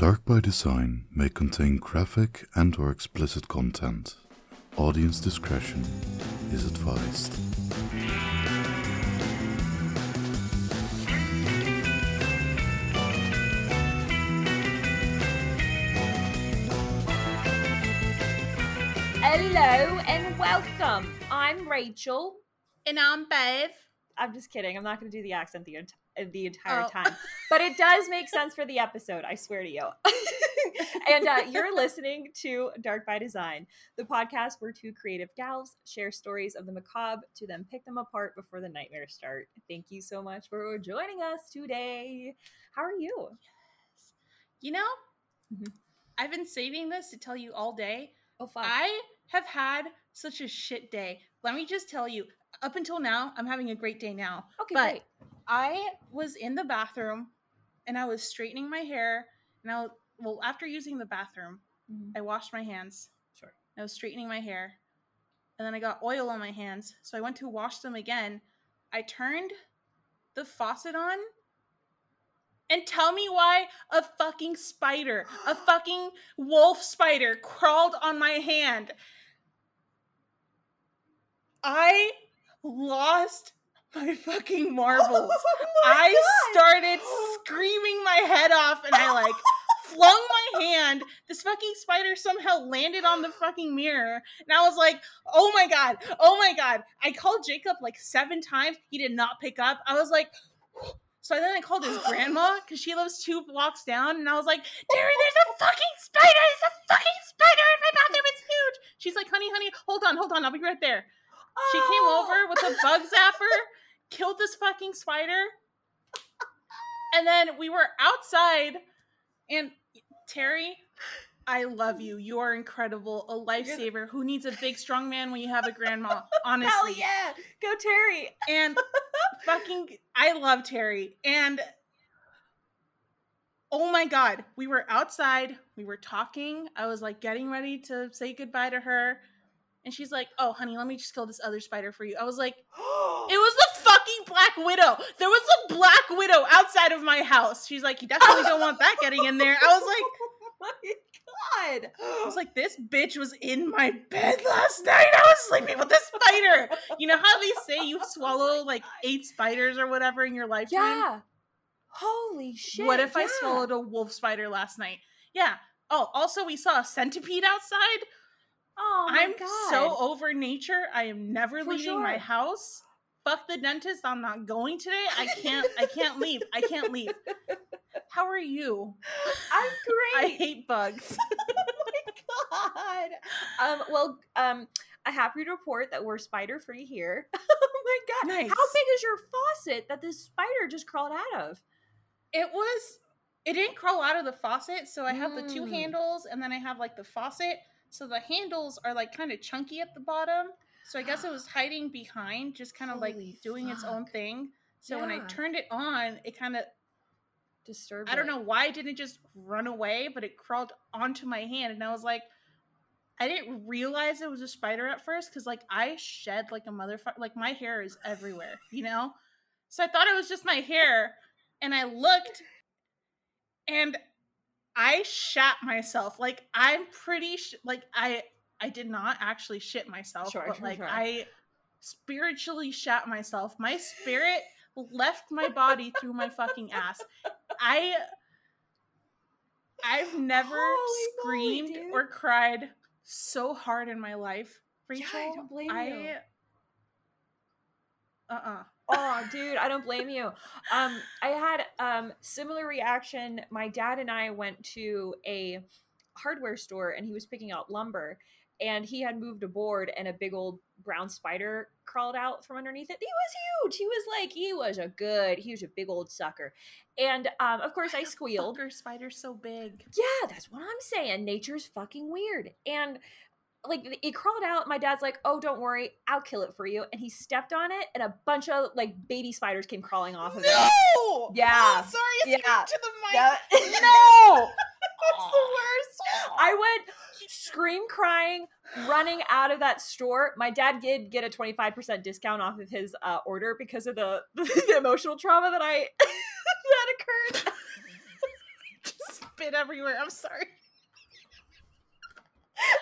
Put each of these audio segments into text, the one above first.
Dark by Design may contain graphic and or explicit content. Audience discretion is advised. Hello and welcome. I'm Rachel. And I'm Bev. I'm just kidding. I'm not going to do the accent the, ent- uh, the entire Oh. time, but it does make sense for the episode. I swear to you. and uh, you're listening to Dark by Design, the podcast where two creative gals share stories of the macabre to then pick them apart before the nightmares start. Thank you so much for joining us today. How are you? You know, Mhm. I've been saving this to tell you all day. Oh, fuck. I have had such a shit day. Let me just tell you, up until now, I'm having a great day now. okay, but great. I was in the bathroom and I was straightening my hair. And I, well, after using the bathroom, Mhm. I washed my hands. Sure. I was straightening my hair. And then I got oil on my hands. So I went to wash them again. I turned the faucet on. And tell me why a fucking spider, a fucking wolf spider, crawled on my hand. I lost my fucking oh marbles. Oh my I God. started screaming my head off and I like flung my hand. This fucking spider somehow landed on the fucking mirror. And I was like, oh my God, oh my God. I called Jacob like seven times. He did not pick up. I was like, so then I called his grandma because she lives two blocks down. And I was like, Terry, there's a fucking spider. There's a fucking spider in my bathroom. It's huge. She's like, honey, honey, hold on, hold on. I'll be right there. She came Oh. over with a bug zapper, killed this fucking spider. And then we were outside, and Terry, I love you. You are incredible, a lifesaver. Who needs a big, strong man when you have a grandma? Honestly, Hell yeah. Go, Terry. and fucking, I love Terry. And oh my god, we were outside, we were talking. I was like getting ready to say goodbye to her, and she's like, "Oh, honey, let me just kill this other spider for you." I was like, "It was the fucking Black Widow. There was a Black Widow outside of my house." She's like, "You definitely don't want that getting in there." I was like. Oh my god. I was like, this bitch was in my bed last night. I was sleeping with this spider. You know how they say you oh swallow like eight spiders or whatever in your lifetime? Yeah. Holy shit. What if I swallowed a wolf spider last night? Yeah. Oh, also we saw a centipede outside. Oh I'm god. so over nature. I am never For leaving my house. Fuck the dentist. I'm not going today. I can't I can't leave. I can't leave. How are you? I'm great. I hate bugs. oh my god. Um well um I'm happy to report that we're spider free here. oh my god. Nice. How big is your faucet that this spider just crawled out of? It was it didn't crawl out of the faucet, so I have the two Mm. handles and then I have like the faucet. So the handles are like kind of chunky at the bottom. So I guess it was hiding behind, just kind of like doing its own thing. So when I turned it on, it kind of Disturbed. Me. I don't know why it didn't just run away, but it crawled onto my hand and I was like I didn't realize it was a spider at first cuz like I shed like a motherfucker like my hair is everywhere, you know? So I thought it was just my hair and I looked and I shat myself. Like I'm pretty sh- like I I did not actually shit myself, Sure, but sure, like sure. I spiritually shat myself. My spirit left my body through my fucking ass. I I've never Holy screamed dude. or cried so hard in my life. Yeah, Rachel, I don't blame you. I uh-uh. Oh dude i don't blame you um i had um similar reaction my dad and i went to a hardware store and he was picking out lumber and he had moved a board and a big old brown spider crawled out from underneath it he was huge he was like he was a good he was a big old sucker and um of course i squealed Fucker spider's so big. yeah, that's what I'm saying. Nature's fucking weird. And like it crawled out. My dad's like, "Oh, don't worry, I'll kill it for you." And he stepped on it, and a bunch of like baby spiders came crawling off of it. No! Yeah. Oh, sorry, I Yeah. to the mic. That- No! That's the worst. I went scream crying, running out of that store. My dad did get a 25% discount off of his uh, order because of the, the emotional trauma that I that occurred. Just spit everywhere. I'm sorry.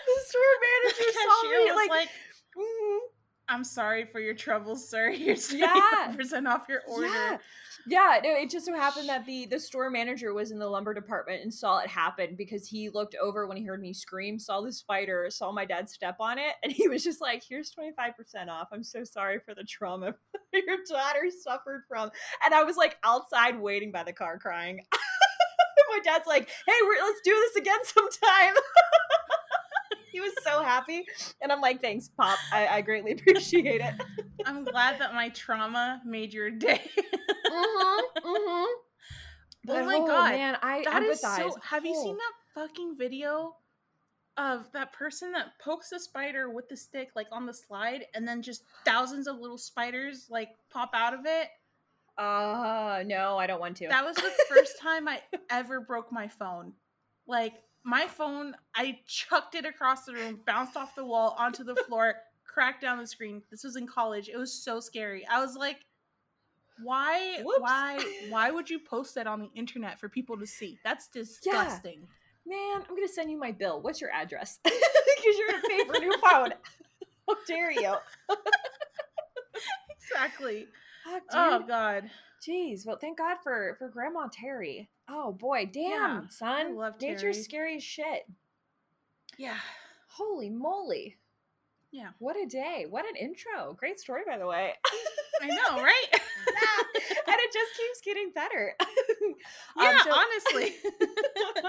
The store manager saw me was like, like, "Mhm." I'm sorry for your troubles, sir. Here's Yeah. 25% off your order. Yeah. Yeah, no, it just so happened that the the store manager was in the lumber department and saw it happen because he looked over when he heard me scream, saw the spider, saw my dad step on it, and he was just like, "Here's 25% off. I'm so sorry for the trauma your daughter suffered from." And I was like outside waiting by the car crying. my dad's like, "Hey, we're, let's do this again sometime." He was so happy, and I'm like, "Thanks, Pop. I, I greatly appreciate it." I'm glad that my trauma made your day. mm-hmm, mm-hmm. Oh my God, man, I That is so. empathize. Have you seen Oh. that fucking video of that person that pokes a spider with the stick, like on the slide, and then just thousands of little spiders like pop out of it? Uh, no, I don't want to. That was the first time I ever broke my phone. Like my phone, I chucked it across the room, bounced off the wall onto the floor, cracked down the screen. This was in college. It was so scary. I was like, why Whoops. why why would you post that on the internet for people to see? That's disgusting. Man, I'm gonna send you my bill. What's your address? Because you're gonna pay for a new phone. How dare you? Exactly. Oh, Oh god. Jeez. Well, thank God for for Grandma Terry. Oh boy, damn, Yeah, son. love Nature's scary as shit. Yeah. Holy moly. Yeah. What a day. What an intro. Great story, by the way. I know, right? yeah. and it just keeps getting better. Um, yeah, so- honestly.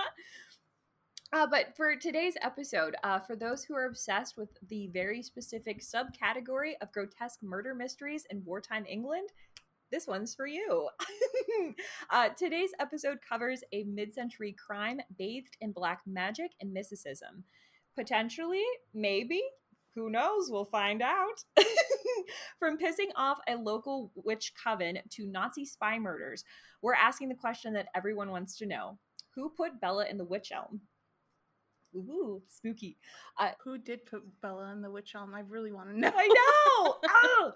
uh, but for today's episode, uh, for those who are obsessed with the very specific subcategory of grotesque murder mysteries in wartime England, this one's for you. uh, today's episode covers a mid century crime bathed in black magic and mysticism. Potentially, maybe, who knows? We'll find out. From pissing off a local witch coven to Nazi spy murders, we're asking the question that everyone wants to know Who put Bella in the wych elm? Ooh, spooky. Who did put Bella in the wych elm? I really want to know. I know. oh.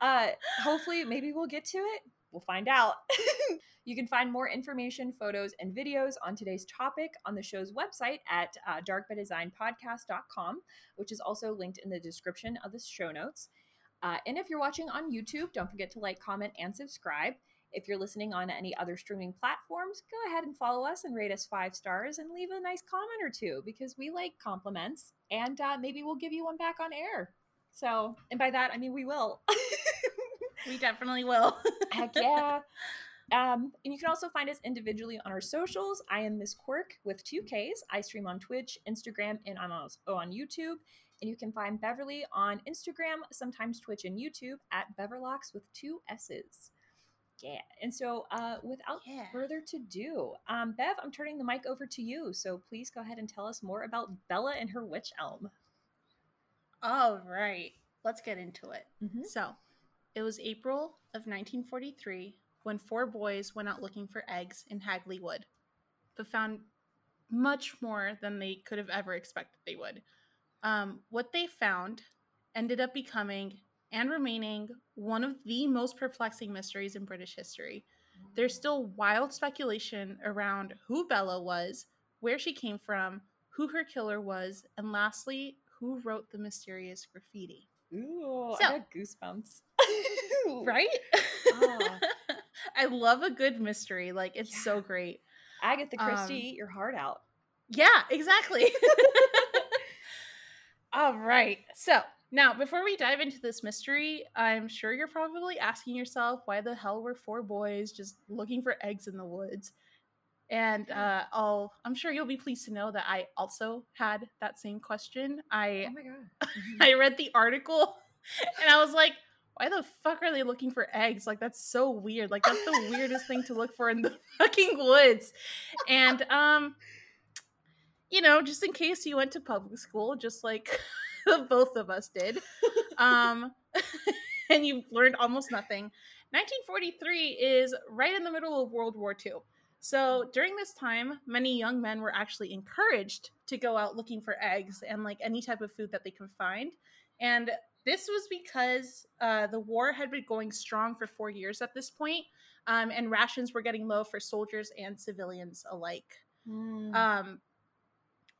Uh, hopefully, maybe we'll get to it. We'll find out. you can find more information, photos, and videos on today's topic on the show's website at uh, darkbydesignpodcast.com, which is also linked in the description of the show notes. Uh, and if you're watching on YouTube, don't forget to like, comment, and subscribe. If you're listening on any other streaming platforms, go ahead and follow us and rate us five stars and leave a nice comment or two because we like compliments and uh, maybe we'll give you one back on air. So, and by that, I mean we will. We definitely will. Heck yeah. Um, and you can also find us individually on our socials. I am Miss Quirk with two Ks. I stream on Twitch, Instagram, and I'm also on YouTube. And you can find Beverly on Instagram, sometimes Twitch and YouTube at Beverlocks with two S's. Yeah. And so, uh, without Yeah. further to do, um, Bev, I'm turning the mic over to you. So please go ahead and tell us more about Bella and her wych elm. All right, let's get into it. Mhm. So, it was April of 1943 when four boys went out looking for eggs in Hagley Wood, but found much more than they could have ever expected they would. Um, what they found ended up becoming and remaining one of the most perplexing mysteries in British history. There's still wild speculation around who Bella was, where she came from, who her killer was, and lastly, who wrote the mysterious graffiti. Ooh, So- I got goosebumps. Right? Ah. I love a good mystery. Like, it's so great. Agatha Christie, Um, eat your heart out. Yeah, exactly. All right. So, now before we dive into this mystery, I'm sure you're probably asking yourself why the hell were four boys just looking for eggs in the woods? And uh, I'll, I'm sure you'll be pleased to know that I also had that same question. I Oh my god. I read the article and I was like, why the fuck are they looking for eggs? Like that's so weird. Like that's the weirdest thing to look for in the fucking woods. And um you know, just in case you went to public school just like both of us did. Um and you've learned almost nothing. 1943 is right in the middle of World War II. So during this time, many young men were actually encouraged to go out looking for eggs and like any type of food that they could find. And this was because uh, the war had been going strong for four years at this point, um, and rations were getting low for soldiers and civilians alike. Mm. Um,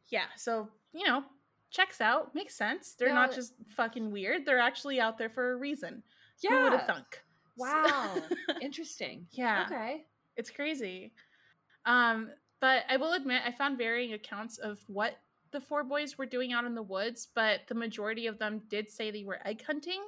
yeah, so you know, checks out, makes sense. They're not just fucking weird. They're actually out there for a reason. yeah. Who would have thunk? Wow. Interesting. yeah, Okay. it's crazy. Um, but I will admit, I found varying accounts of what the four boys were doing out in the woods, but the majority of them did say they were egg hunting.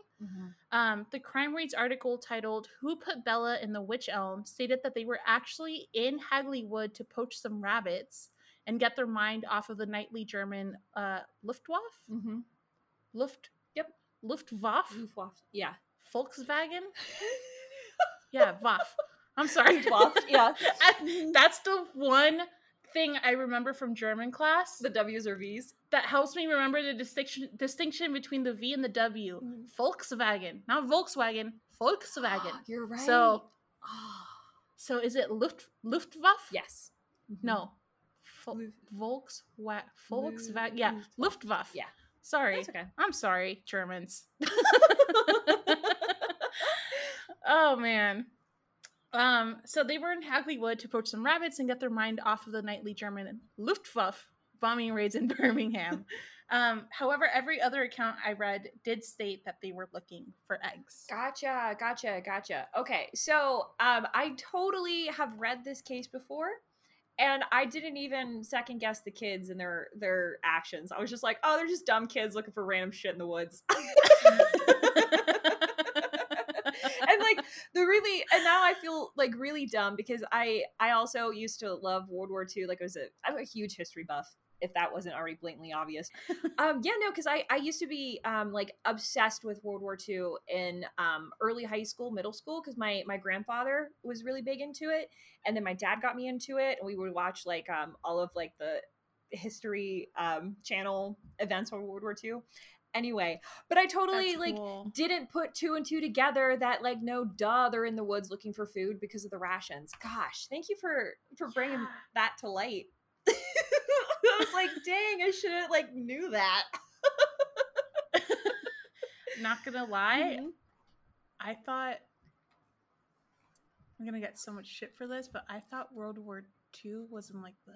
Um, the Crime Reads article titled "Who Put Bella in the Wych Elm" stated that they were actually in Hagley Wood to poach some rabbits and get their mind off of the nightly German uh, Luftwaffe, Mm-hmm. Luft, Yep. Luftwaffe, Luftwaffe. Yeah. Volkswagen, yeah, Waff. I'm sorry, Luftwaffe, yeah. That's the one thing I remember from German class The W's or V's. that helps me remember the distinction distinction between the V and the W. Mhm. Volkswagen, not Volkswagen, Volkswagen. You're right. So- Ah. So is it Luft Luftwaffe? yes. Mhm. No. Vol- Luf- Volkswagen. Volkswagen. Yeah, Luftwaffe. Luftwaffe. Yeah. Sorry. That's okay. I'm sorry, Germans. oh man. Um, so they were in Hagley Wood to poach some rabbits and get their mind off of the nightly German Luftwaffe bombing raids in Birmingham. um, however, every other account I read did state that they were looking for eggs. Gotcha, gotcha, gotcha. Okay, so um, I totally have read this case before, and I didn't even second guess the kids and their their actions. I was just like, oh, they're just dumb kids looking for random shit in the woods. and like the really and now I feel like really dumb because I I also used to love World War II. Like I was a I'm a huge history buff. If that wasn't already blatantly obvious, um, yeah, no, because I I used to be um like obsessed with World War II in um early high school, middle school, because my my grandfather was really big into it, and then my dad got me into it, and we would watch like um all of like the history um channel events on World War II. Anyway, but I totally like didn't put two and two together that like no duh they're in the woods looking for food because of the rations gosh thank you for for bringing Yeah. that to light was like dang i should have like knew that Not gonna lie, Mhm. I thought I'm gonna get so much shit for this, but I thought World War II was in like the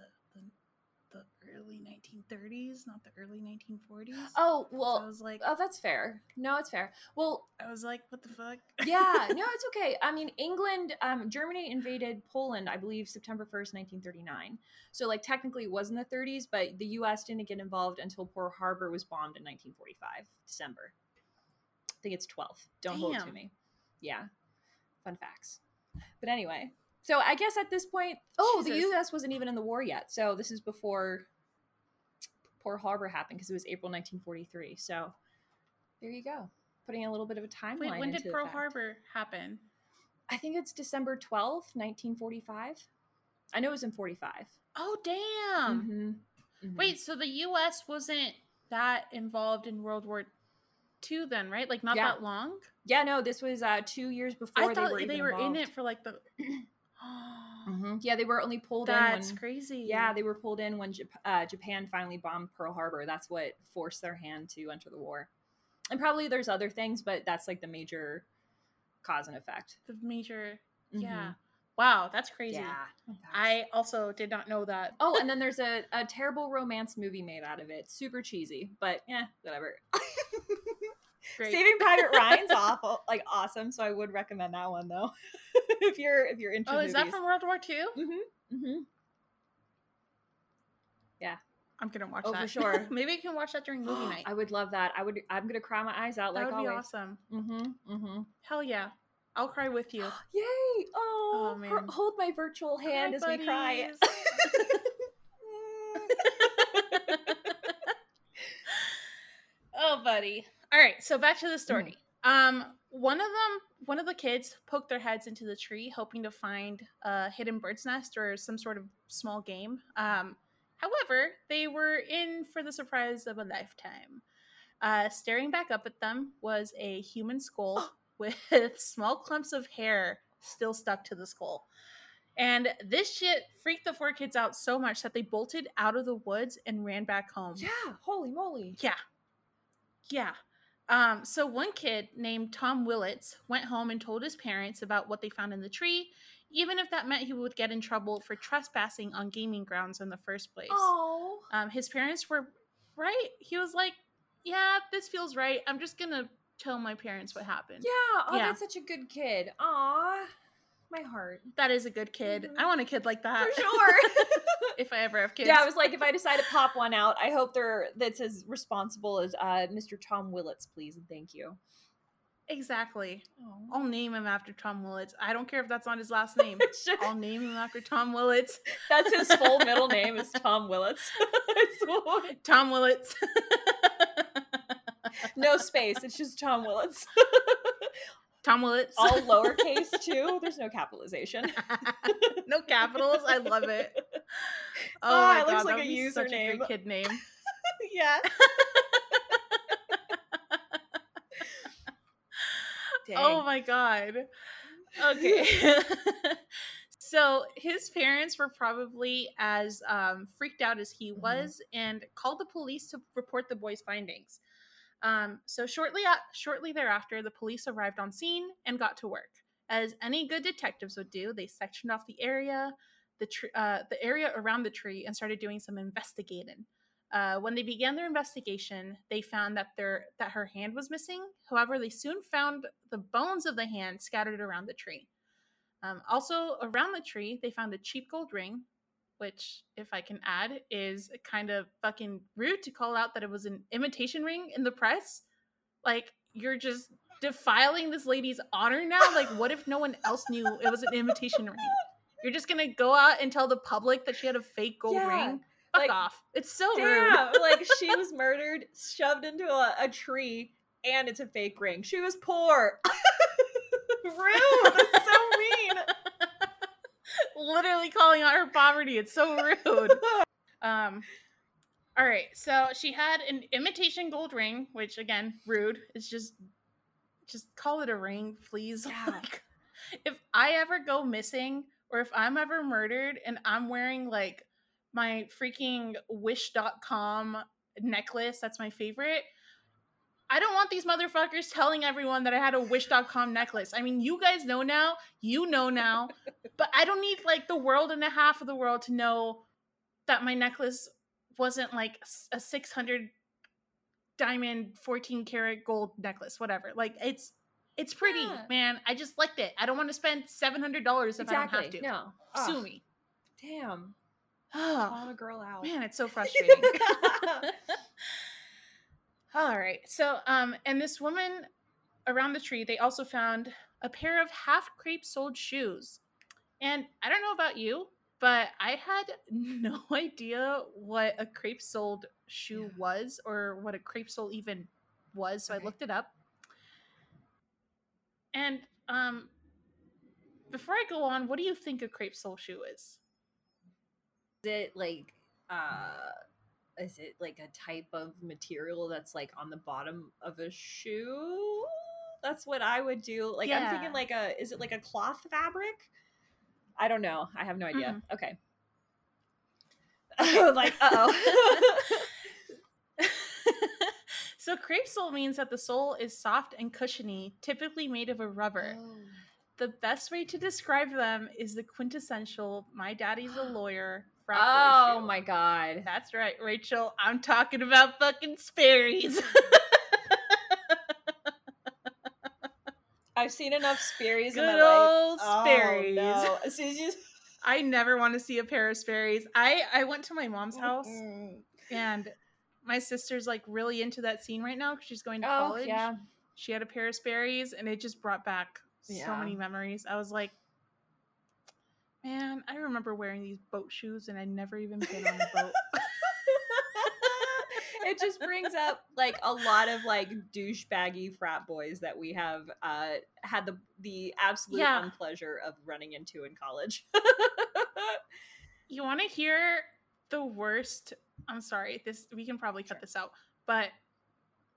the, early 1930s, not the early 1940s. oh So I was like, oh that's fair. No it's fair. Well I was like, what the fuck? yeah no it's okay. I mean england um germany invaded poland i believe september 1st 1939 so like technically it was in the 30s but the us didn't get involved until pearl harbor was bombed in 1945 december. I think it's 12th don't hold it to me. Yeah. Fun facts. But anyway so i guess at this point oh the us wasn't even in the war yet so this is before pearl harbor happened because it was april 1943 so there you go putting a little bit of a timeline Wait, when did into the Pearl fact. Harbor happen? I think it's December 12th, 1945. I know it was in 45. Oh damn! Mhm. Mhm. Wait, so the U.S. wasn't that involved in World War II then, right? Like not Yeah. that long. Yeah, no, this was uh, two years before I thought they were, they even were in it for like the. Mhm. Yeah, they were only pulled That's in That's crazy. Yeah, they were pulled in when Jap- uh, Japan finally bombed Pearl Harbor. That's what forced their hand to enter the war. And probably there's other things, but that's like the major cause and effect. the major. Yeah. Wow, that's crazy. Yeah. I also did not know that. Oh, and then there's a, a terrible romance movie made out of it. Super cheesy, but yeah, whatever. Great. Saving Private Ryan's awful, like awesome. So I would recommend that one though, if you're if you're into. oh, is that from World War II? Mm-hmm. Mm-hmm. Yeah, I'm gonna watch that. Oh, for sure. Maybe you can watch that during movie night. I would love that. I would. I'm gonna cry my eyes out that like would be awesome. Mm-hmm. Mm-hmm. Hell yeah, I'll cry with you. Yay! Oh, Oh, her- hold my virtual hand as we cry. oh, buddy. All right, so back to the story. Um, one of them, one of the kids, poked their heads into the tree, hoping to find a hidden bird's nest or some sort of small game. Um, however, they were in for the surprise of a lifetime. Uh, staring back up at them was a human skull with small clumps of hair still stuck to the skull. And this shit freaked the four kids out so much that they bolted out of the woods and ran back home. yeah. Holy moly. Yeah. Yeah. Um, so one kid named Tom Willits went home and told his parents about what they found in the tree, even if that meant he would get in trouble for trespassing on gaming grounds in the first place. Oh. Um, his parents were right. He was like, "Yeah, this feels right. I'm just gonna tell my parents what happened." Yeah. Oh, Yeah. that's such a good kid. Aw. My heart. That is a good kid. Mhm. I want a kid like that For sure. if I ever have kids. Yeah, I was like, if I decide to pop one out, I hope they're that's as responsible as uh, Mr. Tom Willits, please and thank you. exactly. Oh. I'll name him after Tom Willits. I don't care if that's not his last name. I'll name him after Tom Willits. That's his full middle name is Tom Willits. Tom Willits. no space. It's just Tom Willits. Tom Willits. All lowercase too. There's no capitalization. no capitals. I love it. Oh, my it looks God, like that a username. great kid name. yeah. Oh my god. Okay. so his parents were probably as um, freaked out as he Mhm. was and called the police to report the boy's findings. Um, so shortly a- shortly thereafter, the police arrived on scene and got to work. As any good detectives would do, they sectioned off the area, the tr- uh, the area around the tree, and started doing some investigating. Uh, when they began their investigation, they found that their that her hand was missing. However, they soon found the bones of the hand scattered around the tree. Um, also, around the tree, they found a cheap gold ring, which, if I can add, is kind of fucking rude to call out that it was an imitation ring in the press. Like, you're just defiling this lady's honor now. Like, what if no one else knew it was an imitation ring? You're just gonna go out and tell the public that she had a fake gold Yeah, ring? Fuck like, off. It's so rude. Damn, like she was murdered, shoved into a, a tree, and it's a fake ring. She was poor. Rude. That's so mean. Literally calling out her poverty. It's so rude. Um all right, so she had an imitation gold ring, which again, rude. It's just just call it a ring, please. Yeah. Like, if I ever go missing or if I'm ever murdered and I'm wearing like my freaking wish.com necklace, that's my favorite. I don't want these motherfuckers telling everyone that I had a wish.com necklace. I mean, you guys know now, you know now, but I don't need like the world and a half of the world to know that my necklace wasn't like a 600 diamond 14 karat gold necklace whatever. Like it's it's pretty Yeah. man. I just liked it. I don't want to spend $700 if i don't have to. No. sue me. Damn. oh Call a girl out. man it's so frustrating all right so um and this woman around the tree they also found a pair of half crepe soled shoes. And i don't know about you but i had no idea what a crepe soled shoe Yeah. was or what a crepe sole even was so i looked it up. And um before i go on what do you think a crepe sole shoe is? Is it like uh is it like a type of material that's like on the bottom of a shoe? That's what I would do. Like I'm thinking like a is it like a cloth fabric? I don't know. I have no idea. Okay. like uh-oh. so crepe sole means that the sole is soft and cushiony, typically made of a rubber. Oh. The best way to describe them is the quintessential "my daddy's a lawyer" frat Oh shoe. my god. That's right, Rachel. I'm talking about fucking Sperry's. I've seen enough Sperry's in Good my life. old Sperry's. Oh, no. As soon as you I never want to see a pair of Sperry's. I I went to my mom's house Mm. and my sister's like really into that scene right now because she's going to Oh, college. yeah. She had a pair of Sperry's and it just brought back so many memories. I was like, man, I remember wearing these boat shoes and I'd never even been on a boat. it just brings up like a lot of like douchebaggy frat boys that we have uh had the the absolute Yeah. unpleasure of running into in college. you want to hear the worst? I'm sorry, this we can probably cut Sure. this out, but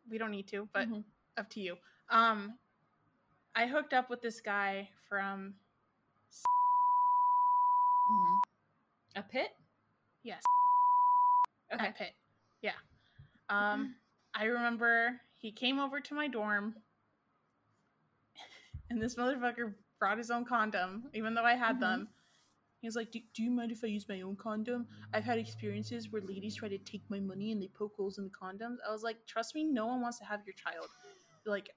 we don't need to. But Mhm. up to you. Um, I hooked up with this guy from Mhm. A pit? yes, Okay. at Pitt. Yeah. Um, I remember he came over to my dorm, and this motherfucker brought his own condom, even though I had Mhm. them. He was like, do, do you mind if I use my own condom? I've had experiences where ladies try to take my money and they poke holes in the condoms. I was like, trust me, no one wants to have your child. Like,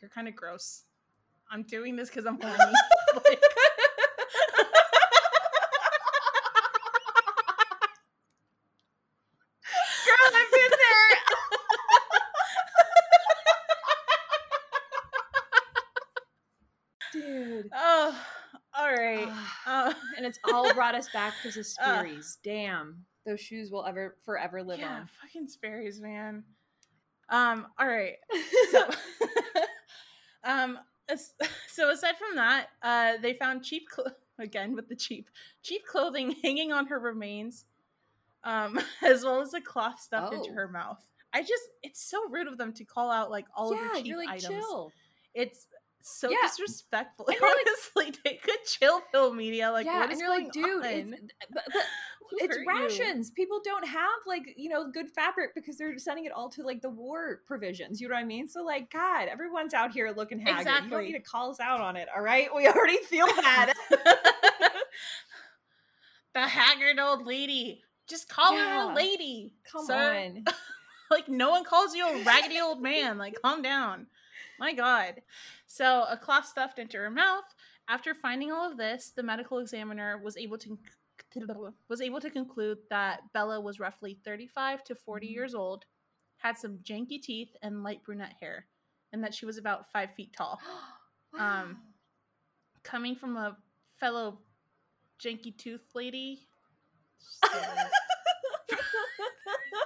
you're kind of gross. I'm doing this because I'm horny. like, Girl, I've been there. Dude. oh, all right. Uh, and it's all brought us back to the Sperry's. Damn. Those shoes will ever forever live yeah, on. fucking Sperry's, man. Um, all right. So, um, so aside from that, uh, they found cheap clo- again with the cheap cheap clothing hanging on her remains, um, as well as a cloth stuffed into Oh. her mouth. I just, it's so rude of them to call out like all of yeah, her cheap you're like items. chill. It's so Yeah. disrespectful. And you're like- Honestly, take a chill pill media. Like, yeah, what and you're like, dude, going it's, but, but it's hurt you? rations. People don't have like you know good fabric because they're sending it all to like the war provisions. You know what I mean? So like, God, everyone's out here looking haggard. You don't need to call us out on it. All right, we already feel bad. the haggard old lady. Just call her a lady. Come sir. on. Like no one calls you a raggedy old man. Like calm down. My God. So a cloth stuffed into her mouth. After finding all of this, the medical examiner was able to was able to conclude that Bella was roughly 35 to 40 Mhm. years old, had some janky teeth and light brunette hair, and that she was about five feet tall. Um, Coming from a fellow janky tooth lady. so-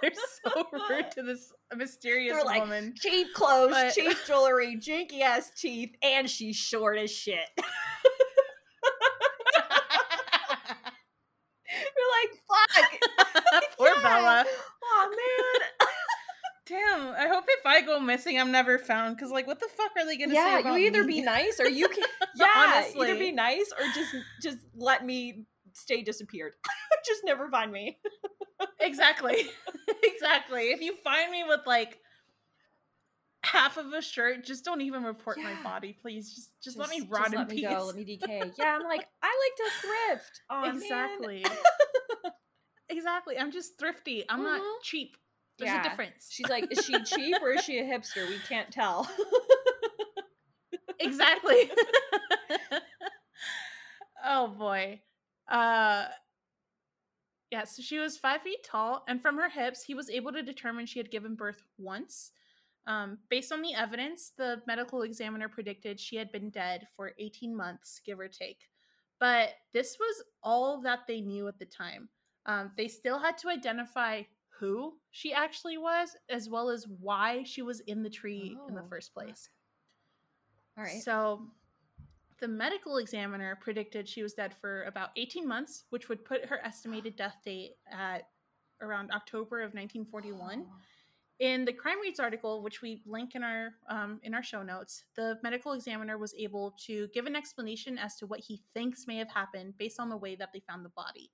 They're so rude to this mysterious They're like woman. cheap clothes, But- cheap jewelry, janky ass teeth, and she's short as shit. You're like, fuck. Poor Yeah. Bella. Oh man. Damn. I hope if I go missing, I'm never found. Cause like, what the fuck are they gonna say yeah, you either me? be nice or you can. Yeah, Honestly. either be nice or just just let me stay disappeared. just never find me. exactly, exactly. If you find me with like half of a shirt, just don't even report my body, please. Just, just, let me rot in peace. go. Let me decay. Yeah, I'm like, I like to thrift. Oh, exactly. exactly. I'm just thrifty. I'm not Mhm. cheap. There's Yeah. a difference. She's like, is she cheap or is she a hipster? We can't tell. exactly. oh boy. Uh yeah, so she was five feet tall, and from her hips, he was able to determine she had given birth once. Um, based on the evidence, the medical examiner predicted she had been dead for 18 months, give or take. But this was all that they knew at the time. Um, they still had to identify who she actually was, as well as why she was in the tree in the Oh, first place. All right. So the medical examiner predicted she was dead for about 18 months, which would put her estimated death date at around October of 1941. In the Crime Reads article, which we link in our um, in our show notes, the medical examiner was able to give an explanation as to what he thinks may have happened based on the way that they found the body.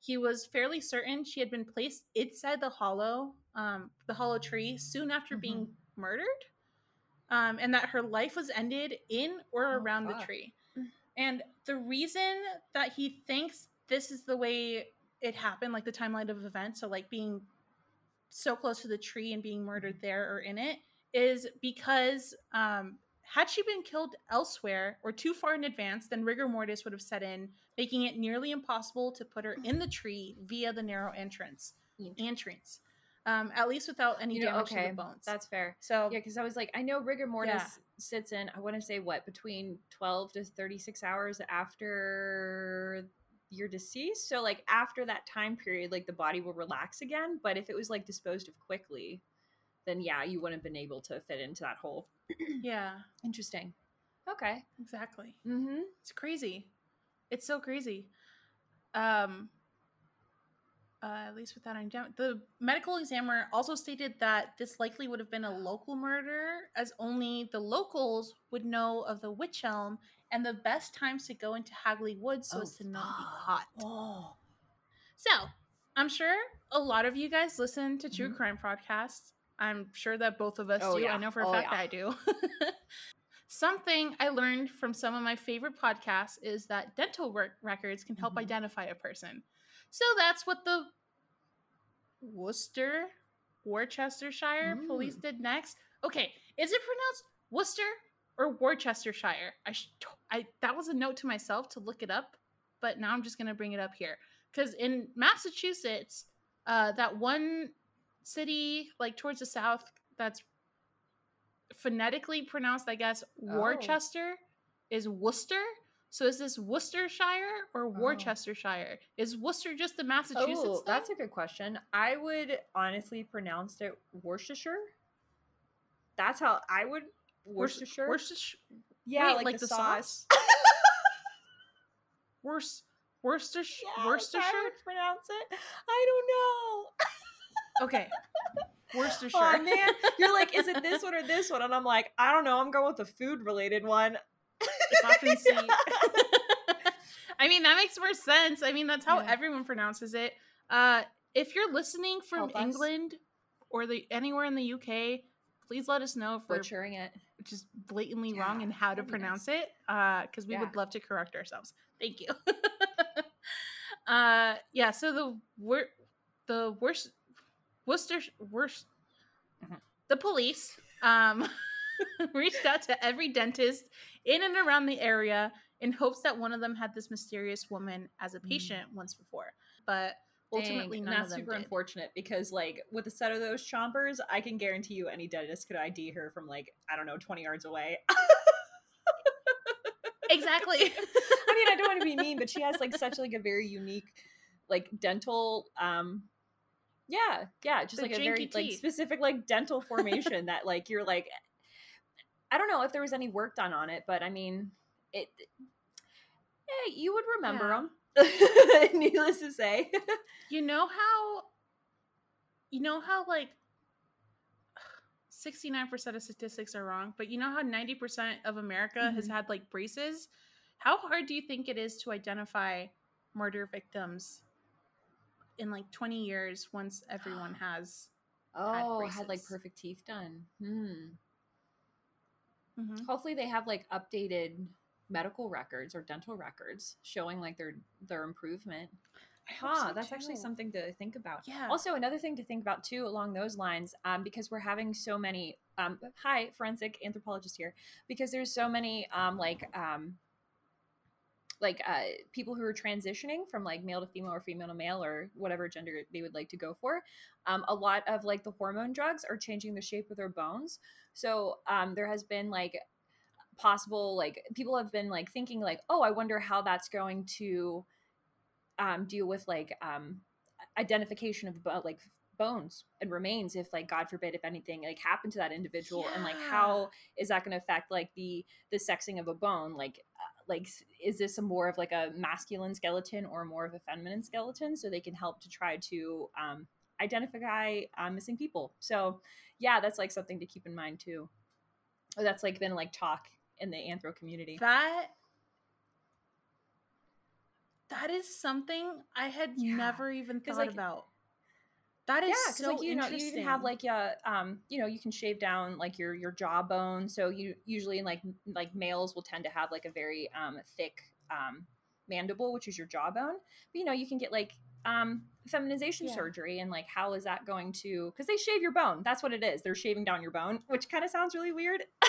He was fairly certain she had been placed inside the hollow, um, the hollow tree, soon after being murdered, um, and that her life was ended in or Oh, around the tree. And the reason that he thinks this is the way it happened, like the timeline of events, so like being so close to the tree and being murdered there or in it, is because um, had she been killed elsewhere or too far in advance, then rigor mortis would have set in, making it nearly impossible to put her in the tree via the narrow entrance. Entrance, um, at least without any You know, damage to the bones. That's fair. so Yeah, because I was like, I know rigor mortis Yeah. sits in, I want to say what, between 12 to 36 hours after you're deceased. So, like, after that time period, like, the body will relax again. But if it was, like, disposed of quickly, then yeah, you wouldn't have been able to fit into that hole. yeah, Interesting. Okay. exactly. Mm hmm. It's crazy. It's so crazy. Um uh, at least without any doubt. The medical examiner also stated that this likely would have been a local murder, as only the locals would know of the wych elm and the best times to go into Hagley Woods so Oh, as to not be caught. Oh. So, I'm sure a lot of you guys listen to true Mhm. crime podcasts. I'm sure that both of us Oh, do. yeah. I know for a Oh, fact yeah. I do. Something I learned from some of my favorite podcasts is that dental work records can help Mhm. identify a person. So that's what the Worcester, Worcestershire police Mm. did next. Okay, is it pronounced Worcester or Worcestershire? I, sh- I that was a note to myself to look it up, but now I'm just gonna bring it up here because in Massachusetts, uh, that one city like towards the south that's phonetically pronounced, I guess, Oh. Worcester is Worcester. So is this Worcestershire or oh. Worcestershire? Is Worcester just a Massachusetts? Oh, thing? that's a good question. I would honestly pronounce it Worcestershire. That's how I would Worcestershire. Worcestershire. yeah, wait, like, the, sauce. Worc- Worcestershire. Yeah, Worcestershire. I would pronounce it. I don't know. Okay. Worcestershire. Oh man, you're like, is it this one or this one? And I'm like, I don't know. I'm going with the food related one. It's often C. I mean, that makes more sense. I mean, that's how Yeah. everyone pronounces it. Uh, if you're listening from Help us. England or the anywhere in the UK, please let us know if we're Butchering it. just blatantly wrong Yeah, and how to pronounce nice. it. Uh, because we Yeah. would love to correct ourselves. Thank you. uh, yeah. So the wor- the worst Worcester worst Mhm. the police um reached out to every dentist in and around the area in hopes that one of them had this mysterious woman as a Mm. patient once before, but ultimately Dang, none that's super did. unfortunate because like with a set of those chompers, I can guarantee you any dentist could ID her from like I don't know twenty yards away. Exactly. I mean, I don't want to be mean, but she has like such like a very unique like dental um yeah, yeah, just The like a very janky like specific like dental formation that like you're like I don't know if there was any work done on it, but I mean, it yeah, you would remember Yeah. them. Needless to say. You know how you know how like 69% of statistics are wrong, but you know how 90% of America has Mhm. had like braces? How hard do you think it is to identify murder victims in like 20 years once everyone has Oh, had like perfect teeth done. Hmm. Mhm. Hopefully they have like updated medical records or dental records showing like their their improvement. Huh, so, that's actually something to think about. Yeah. Also, another thing to think about too along those lines, um, because we're having so many. Um, hi, forensic anthropologist here, because there's so many um, like um, like uh, people who are transitioning from like male to female or female to male or whatever gender they would like to go for. Um, a lot of like the hormone drugs are changing the shape of their bones. So um, there has been like possible like people have been like thinking like, oh, I wonder how that's going to um, deal with like um, identification of bo- like bones and remains if like god forbid if anything like happened to that individual and like how is that going to affect like the the sexing of a bone like uh, like is this a more of like a masculine skeleton or more of a feminine skeleton so they can help to try to um, identify uh, missing people so yeah that's like something to keep in mind too Or that's like been like talk in the anthro community That that is something I had Yeah. never even thought like- about. That is yeah, so like you know you even have like uh um you know you can shave down like your your jawbone. So you usually in like like males will tend to have like a very um thick um mandible, which is your jawbone. But you know you can get like um feminization Yeah. surgery and like how is that going to because they shave your bone that's what it is they're shaving down your bone which kind of sounds really weird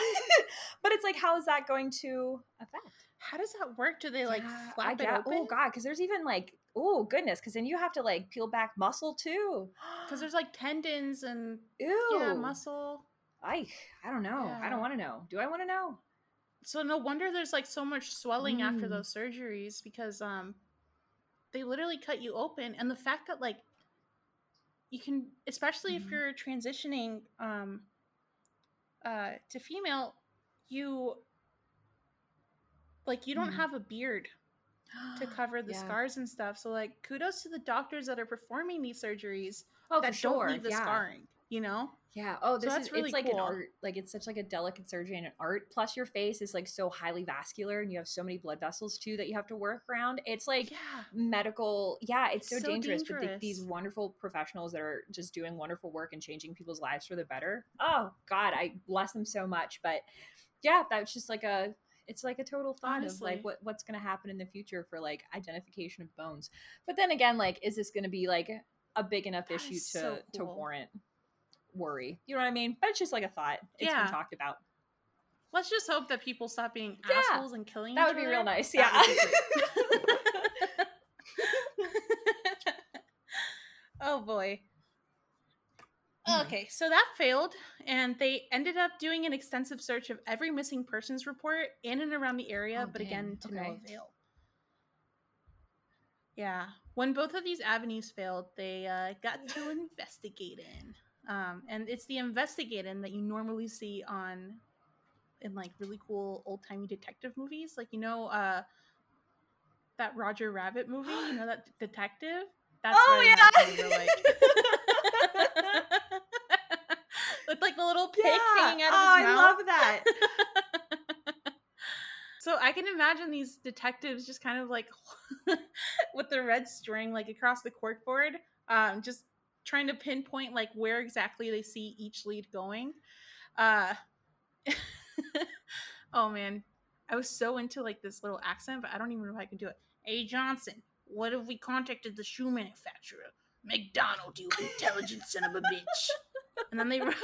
but it's like how is that going to affect How does that work? Do they like Yeah, flap it get- open? oh god because there's even like oh goodness because then you have to like peel back muscle too Because there's like tendons and Ew. yeah, muscle. I I don't know. I don't want to know. Do I want to know? So no wonder there's like so much swelling after Mm. those surgeries because um they literally cut you open and the fact that like you can especially if Mhm. you're transitioning um uh to female you like you don't Mhm. have a beard to cover the Yeah. scars and stuff. So like kudos to the doctors that are performing these surgeries Oh, that for sure. don't leave the yeah. scarring, you know? Yeah. Oh, So this that's is really it's like an art. Like it's such like a delicate surgery and an art. Plus your face is like so highly vascular and you have so many blood vessels too that you have to work around. It's like yeah. medical yeah it's so, So dangerous, but the, these wonderful professionals that are just doing wonderful work and changing people's lives for the better oh god i bless them so much but yeah, that's just like a it's like a total thought of like what what's going to happen in the future for like identification of bones. But then again, like is this going to be like a big enough That issue to is so to warrant worry? You know what I mean? But it's just like a thought. It's Yeah. been talked about. Let's just hope that people stop being Yeah. assholes and killing That would be other. real nice. Yeah. would be great. oh boy. Mhm. Okay, so that failed, and they ended up doing an extensive search of every missing persons report in and around the area, Oh, but again, dang. to no avail. Yeah, when both of these avenues failed, they uh, got to investigating, um, and it's the investigating that you normally see on in like really cool old timey detective movies, like you know, uh, that Roger Rabbit movie, you know that detective. That's Oh, yeah. imagine they were like. With like the little pick hanging out of oh, his mouth. I love that. so I can imagine these detectives just kind of like with the red string like across the corkboard, um, just trying to pinpoint like where exactly they see each lead going. Uh, oh man, I was so into like this little accent, but I don't even know if I can do it. Hey Johnson, what if we contacted the shoe manufacturer? McDonald, you intelligent son of a bitch. And then they like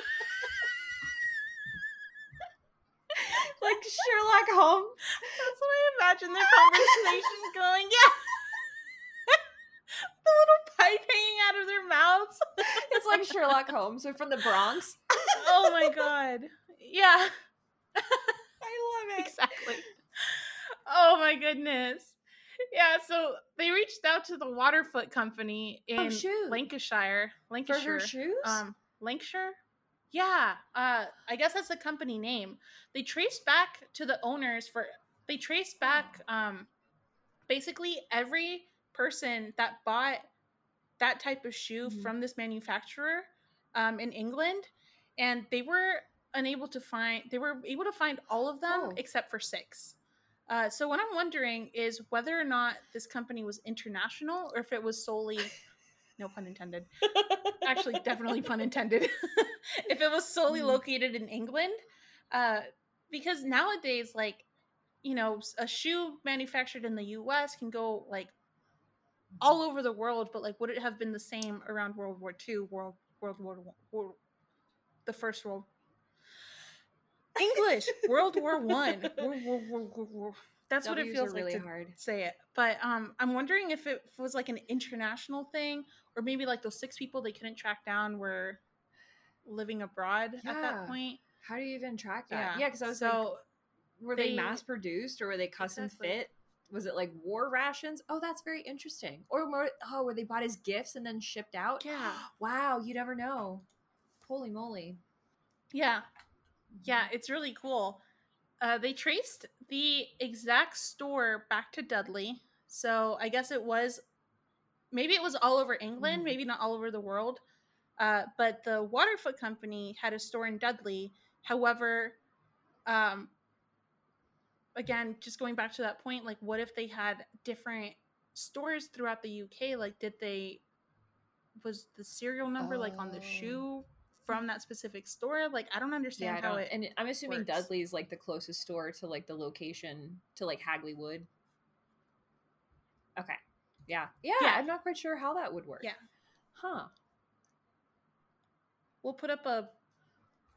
Sherlock Holmes. That's what I imagine their conversation going. Yeah. the little pipe hanging out of their mouths. It's like Sherlock Holmes. They're from the Bronx. oh my god. Yeah, I love it. exactly. Oh my goodness. Yeah, so they reached out to the Waterfoot Company in Oh, shoot. Lancashire. For Lancashire. her shoes? Um, Lancashire? Yeah, uh, I guess that's the company name. They traced back to the owners for. They traced back, um, basically every person that bought that type of shoe Mhm. from this manufacturer, um, in England, and they were unable to find. They were able to find all of them Oh. except for six. Uh, so what I'm wondering is whether or not this company was international or if it was solely, no pun intended, actually definitely pun intended if it was solely Mhm. located in england uh because nowadays like you know a shoe manufactured in the us can go like all over the world but like would it have been the same around world war ii world world war world the first world english world war one War- War- War- War- that's what it feels are like to hard. say it. But um, I'm wondering if it was like an international thing, or maybe like those six people they couldn't track down were living abroad at that point. How do you even track that? Yeah, Yeah, because I was so like, were they, they- mass produced or were they custom Exactly. fit? Was it like war rations? Oh, that's very interesting. Or more, oh, were they bought as gifts and then shipped out? yeah, Wow, you never know. Holy moly. yeah, yeah, it's really cool. Uh, they traced the exact store back to Dudley, so I guess it was maybe it was all over England, Mhm. maybe not all over the world. Uh, but the Waterfoot Company had a store in Dudley. However, um, again, just going back to that point, like, what if they had different stores throughout the UK? Like, did they was the serial number like on the Oh. shoe from that specific store? Like, I don't Yeah, understand I how don't, it. and I'm assuming works. Dudley's like the closest store to like the location to like Hagley Wood. Okay. Yeah. yeah. Yeah. I'm not quite sure how that would work. Yeah. Huh. we'll put up a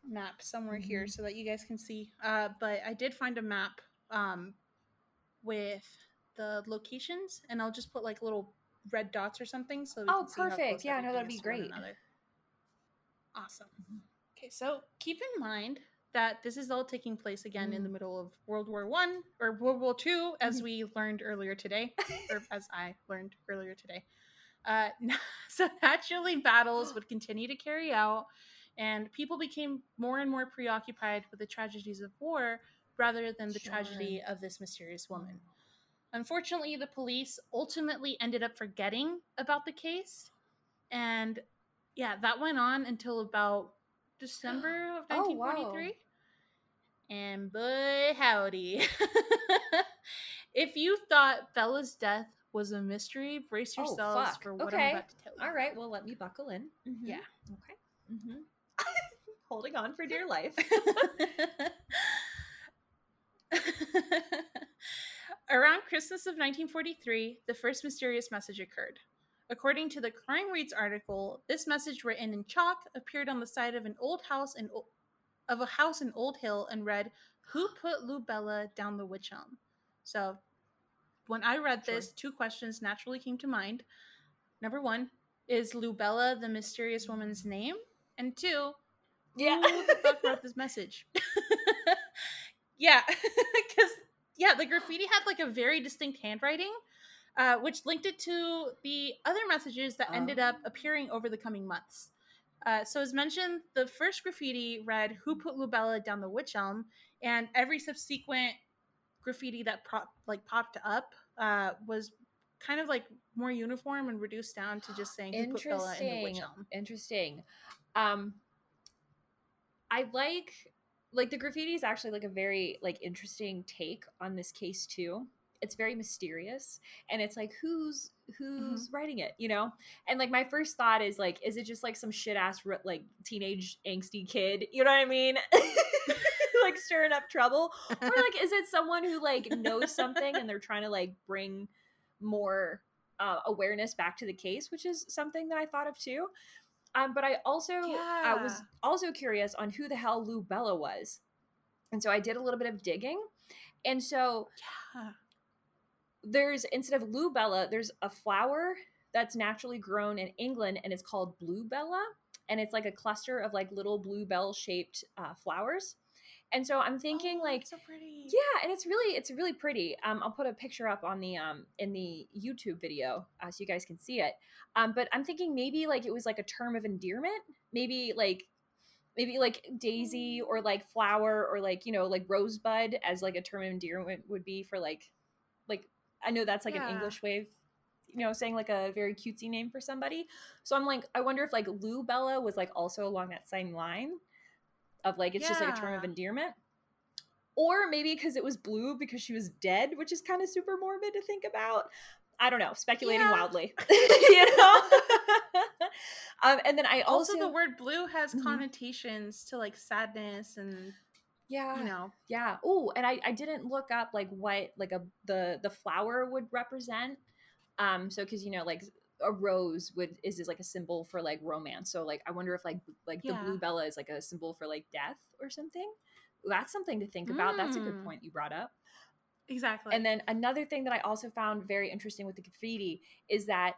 map somewhere here Mhm. so that you guys can see. Uh, but I did find a map um, with the locations, and I'll just put like little red dots or something so Oh, can see how perfect. Yeah, no, that'd be great. Awesome. Mhm. Okay, so keep in mind that this is all taking place again in the Mm. middle of World War One or World War Two, as Mhm. we learned earlier today, or as I learned earlier today. Uh, so naturally, battles would continue to carry out, and people became more and more preoccupied with the tragedies of war rather than the tragedy of this mysterious woman. Unfortunately, the police ultimately ended up forgetting about the case, and yeah, that went on until about December of Oh, wow. 1943. And boy, howdy. if you thought Bella's death was a mystery, brace Oh, yourselves fuck. for what Okay. I'm about to tell you. All right. Well, let me buckle in. Mhm. Yeah. Okay. Mm-hmm. Holding on for dear life. Around Christmas of 1943, the first mysterious message occurred. According to the Crime Reads article, this message written in chalk appeared on the side of an old house in O- of a house in Old Hill and read, "Who put Lubella down the wych elm?" So, when I read Sure. this, two questions naturally came to mind. Number one, is Lubella the mysterious woman's name? And two, Yeah. who the fuck wrote this message? yeah, because yeah, the graffiti had like a very distinct handwriting, uh, which linked it to the other messages that ended up appearing over the coming months. Uh, so, as mentioned, the first graffiti read "Who put Lubella down the wych elm?" and every subsequent graffiti that prop like popped up uh, was kind of like more uniform and reduced down to just saying "Who put Bella in the witch elm?" Interesting. Um, I like like the graffiti is actually like a very like interesting take on this case too. It's very mysterious, and it's like who's who's writing it, you know? And like my first thought is like, is it just like some shit ass like teenage angsty kid? You know what I mean? like stirring up trouble, or like is it someone who like knows something and they're trying to like bring more uh, awareness back to the case, which is something that I thought of too. Um, but I also I was also curious on who the hell Lou Bella was, and so I did a little bit of digging, and so Yeah. There's instead of Lou Bella, there's a flower that's naturally grown in England, and it's called bluebella, and it's like a cluster of like little bluebell shaped uh, flowers, and so I'm thinking Oh, like so pretty. yeah, and it's really it's really pretty. Um, I'll put a picture up on the um in the YouTube video uh, so you guys can see it. Um, but I'm thinking maybe like it was like a term of endearment, maybe like maybe like daisy or like flower or like you know like rosebud as like a term of endearment would be for like like I know that's like an English way of you know saying like a very cutesy name for somebody. So I'm like I wonder if like Lou Bella was like also along that same line of like it's just like a term of endearment or maybe because it was blue because she was dead, which is kind of super morbid to think about. I don't know, speculating Yeah. wildly, you know. um, and then I Also, also, the word blue has Mhm. connotations to like sadness and yeah, you know. yeah. Oh, and I I didn't look up like what like a the the flower would represent. Um, so because you know like a rose would is is like a symbol for like romance. So like I wonder if like like the blue bella is like a symbol for like death or something. That's something to think about. That's a good Mm. point you brought up. Exactly. And then another thing that I also found very interesting with the graffiti is that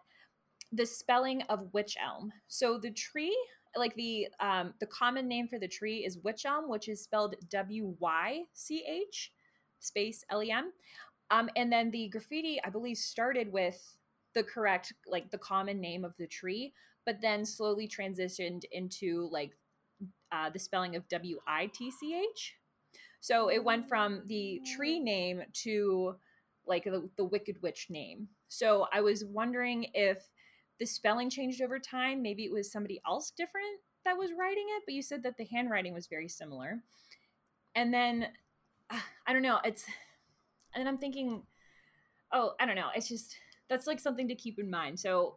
the spelling of witch elm. So the tree, like the um, the common name for the tree is wych elm, which is spelled W Y C H space L E M. Um, and then the graffiti, I believe, started with the correct, like the common name of the tree, but then slowly transitioned into like uh, the spelling of W I T C H. So it went from the tree name to like the, the Wicked Witch name. So I was wondering if the spelling changed over time. Maybe it was somebody else different that was writing it, but you said that the handwriting was very similar. And then uh, I don't know, it's and I'm thinking, oh, I don't know. It's just that's like something to keep in mind. So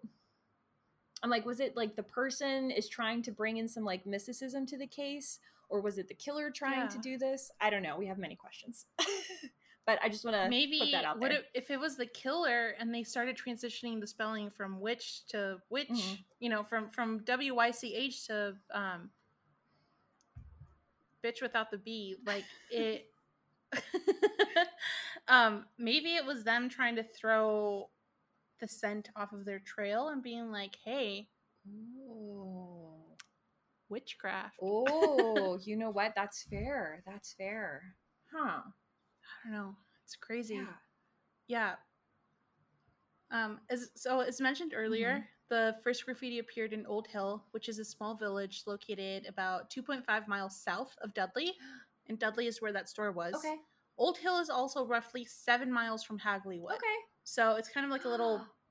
I'm like, was it like the person is trying to bring in some like mysticism to the case, or was it the killer trying to do this? I don't know. We have many questions, but I just want to maybe put that out what there. if, if it was the killer and they started transitioning the spelling from wych to witch, Mhm. you know, from from W Y C H to um bitch without the B, like it um maybe it was them trying to throw the scent off of their trail and being like, "Hey, oh, witchcraft." oh, you know what? That's fair. That's fair. Huh? I don't know. It's crazy. Yeah. Yeah. Um, as so as mentioned earlier, Mm-hmm. the first graffiti appeared in Old Hill, which is a small village located about 2.5 miles south of Dudley, and Dudley is where that store was. Okay. Old Hill is also roughly seven miles from Hagley Wood. Okay. So it's kind of like a little,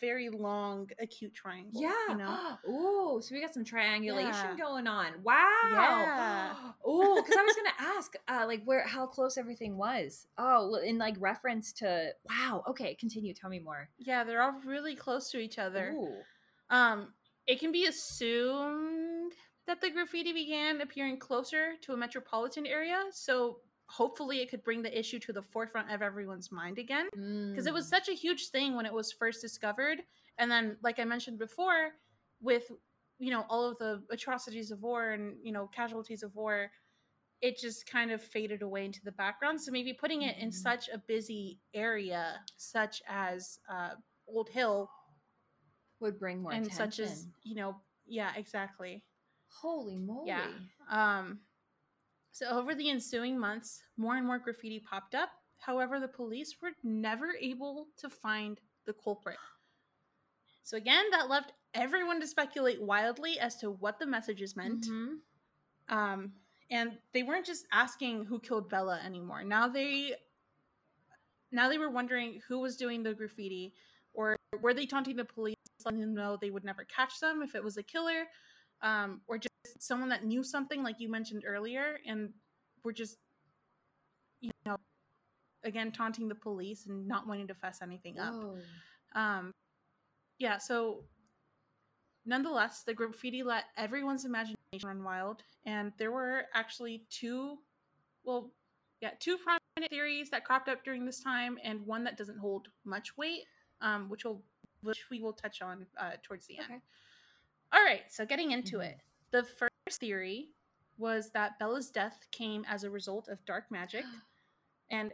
very long, acute triangle. Yeah. You know. Oh, so we got some triangulation Yeah. going on. Wow. Yeah. Oh, because I was gonna ask, uh, like where how close everything was. Oh, well, in like reference to. Wow. Okay, continue. Tell me more. Yeah, they're all really close to each other. Ooh. Um, it can be assumed that the graffiti began appearing closer to a metropolitan area. So hopefully it could bring the issue to the forefront of everyone's mind again because it was Mm. such a huge thing when it was first discovered and then like i mentioned before with you know all of the atrocities of war and you know casualties of war it just kind of faded away into the background so maybe putting it in Mhm. such a busy area such as uh, old hill would bring more and attention. such as you know yeah exactly holy moly. yeah. Um, so over the ensuing months, more and more graffiti popped up. However, the police were never able to find the culprit. So again, that left everyone to speculate wildly as to what the messages meant. Mhm. Um, and they weren't just asking who killed Bella anymore. Now they now they were wondering who was doing the graffiti or were they taunting the police letting them know they would never catch them if it was a killer um, or just someone that knew something like you mentioned earlier and were just you know again taunting the police and not wanting to fess anything up um, yeah, so nonetheless, the graffiti let everyone's imagination run wild, and there were actually two, well, yeah, two prominent theories that cropped up during this time, and one that doesn't hold much weight, um, which will, which we will touch on uh, towards the end. Okay. All right, so getting into Mhm. it, the first theory was that Bella's death came as a result of dark magic, and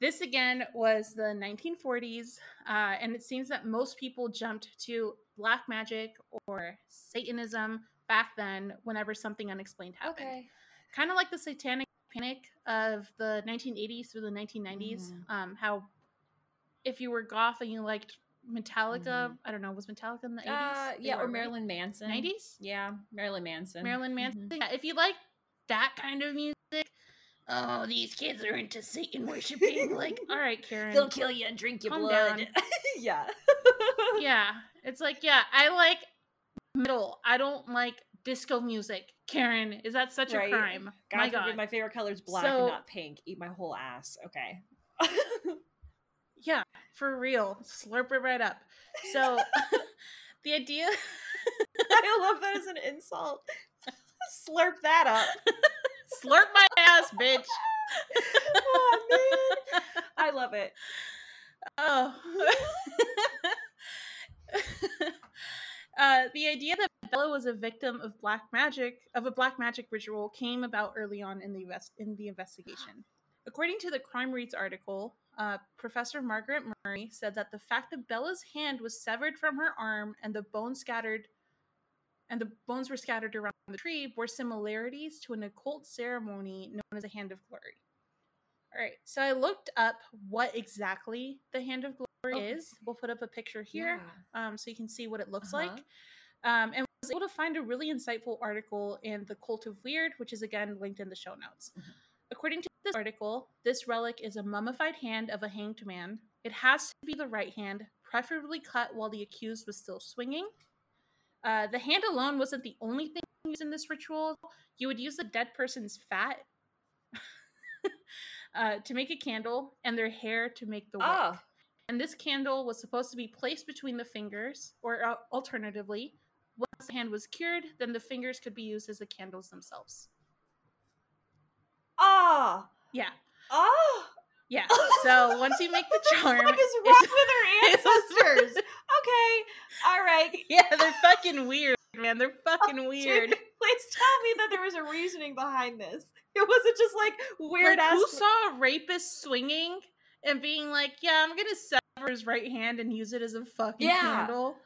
this again was the 1940s, uh, and it seems that most people jumped to black magic or Satanism back then whenever something unexplained happened. Okay. Kind of like the satanic panic of the 1980s through the 1990s. Mhm. Um, how if you were goth and you liked Metallica, I don't know, was Metallica in the 80s? Uh, yeah, or? Marilyn Manson. 90s? Yeah, Marilyn Manson. Marilyn Manson. Mhm. Yeah, if you like that kind of music, oh, these kids are into Satan worshiping. like, all right, Karen. They'll kill you and drink your blood. yeah. yeah, it's like, yeah, I like metal. I don't like disco music. Karen, is that such Right. a crime? God My God. my favorite color is black So- and not pink. Eat my whole ass. Okay. Yeah, for real. Slurp it right up. So, the idea. I love that as an insult. Slurp that up. Slurp my ass, bitch. oh man. I love it. Oh. uh, the idea that Bella was a victim of black magic of a black magic ritual came about early on in the invest- in the investigation. According to the Crime Reads article, uh, Professor Margaret Murray said that the fact that Bella's hand was severed from her arm and the bones scattered and the bones were scattered around the tree bore similarities to an occult ceremony known as the Hand of Glory. All right, so I looked up what exactly the Hand of Glory Okay. is. We'll put up a picture here Yeah. um, so you can see what it looks Uh-huh. like. Um, and was able to find a really insightful article in the Cult of Weird, which is again linked in the show notes. Mhm. According to this article, this relic is a mummified hand of a hanged man. It has to be the right hand, preferably cut while the accused was still swinging. Uh, the hand alone wasn't the only thing used in this ritual. You would use the dead person's fat uh, to make a candle and their hair to make the wick. Oh. And this candle was supposed to be placed between the fingers, or uh, alternatively, once the hand was cured, then the fingers could be used as the candles themselves. Ah. Yeah, Ah. yeah. So once you make the charm, it's- wrong with her ancestors? okay. All right. yeah, they're fucking weird, man. They're fucking weird. Dude, please tell me that there was a reasoning behind this. It wasn't just like weird like, ass. who saw a rapist swinging and being like, "Yeah, I'm gonna sever his right hand and use it as a fucking Yeah. candle"?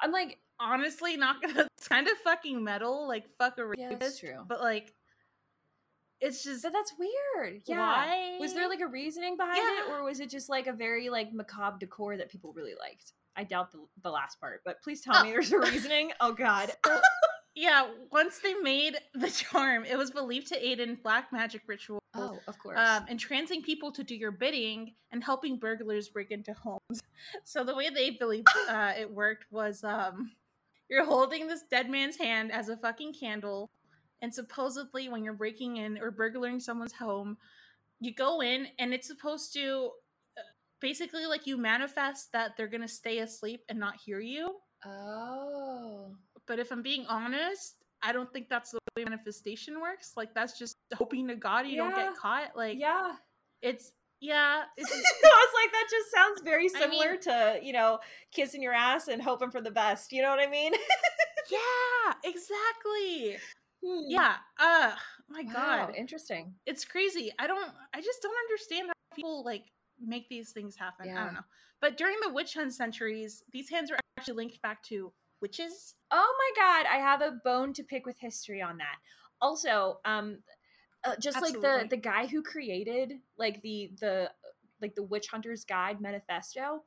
I'm like, Honestly, not gonna. It's kind of fucking metal. Like, fuck a rapist. Yeah, that's true. But like, it's just but that's weird. Yeah. why Was there like a reasoning behind it, or was it just like a very like macabre decor that people really liked? I doubt the, the last part, but please tell Oh. me there's a reasoning. Oh God. So, yeah, once they made the charm, it was believed to aid in black magic rituals, Oh, of course. um, and trancing people to do your bidding and helping burglars break into homes. So the way they believed uh, it worked was um, you're holding this dead man's hand as a fucking candle, and supposedly when you're breaking in or burglaring someone's home, you go in and it's supposed to uh, basically like you manifest that they're gonna stay asleep and not hear you. oh. but if I'm being honest, I don't think that's the way manifestation works. Like that's just hoping to God you don't get caught. Like yeah. it's yeah, I it's was like, that just sounds very I similar mean- to, you know, kissing your ass and hoping for the best. You know what I mean? yeah, exactly. Hmm. Yeah. Uh my Wow, god. interesting. It's crazy. I don't I just don't understand how people like make these things happen. I don't know. But during the witch hunt centuries, these hands were actually linked back to witches. Oh my god, I have a bone to pick with history on that. Also, um uh, just like the the guy who created like the the like the witch hunter's guide manifesto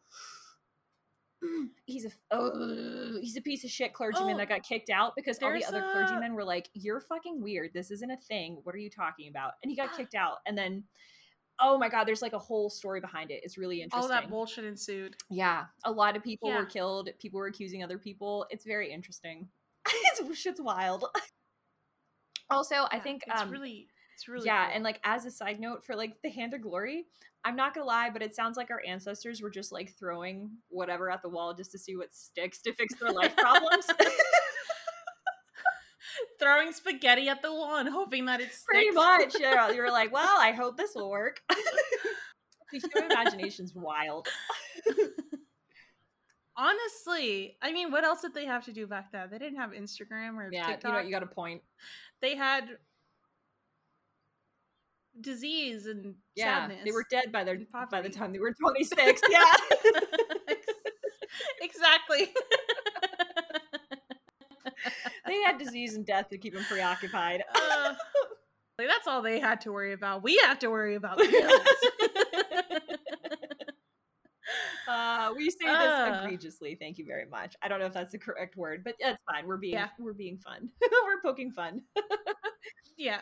he's a oh, he's a piece of shit clergyman Oh, that got kicked out because all the other a- clergymen were like you're fucking weird this isn't a thing what are you talking about and he got kicked out and then oh my god there's like a whole story behind it it's really interesting All that bullshit ensued. yeah, a lot of people Yeah. were killed. People were accusing other people. It's very interesting. it's shit's wild. Also, I think it's um, really it's really yeah, cool. and like as a side note for like the hand of glory, I'm not gonna lie, but it sounds like our ancestors were just like throwing whatever at the wall just to see what sticks to fix their life problems. throwing spaghetti at the wall and hoping that it's Pretty much. Yeah, you were like, well, I hope this will work. the human imagination's wild. Honestly, I mean, what else did they have to do back then? They didn't have Instagram or Yeah, TikTok. you know what, you got a point. they had disease and Yeah, sadness. they were dead by their by the time they were 26. Yeah. exactly. they had disease and death to keep them preoccupied. Uh, like, that's all they had to worry about. We have to worry about the. Uh, we say this Uh. egregiously. Thank you very much. I don't know if that's the correct word, but that's fine. We're being Yeah. we're being fun. we're poking fun. yeah.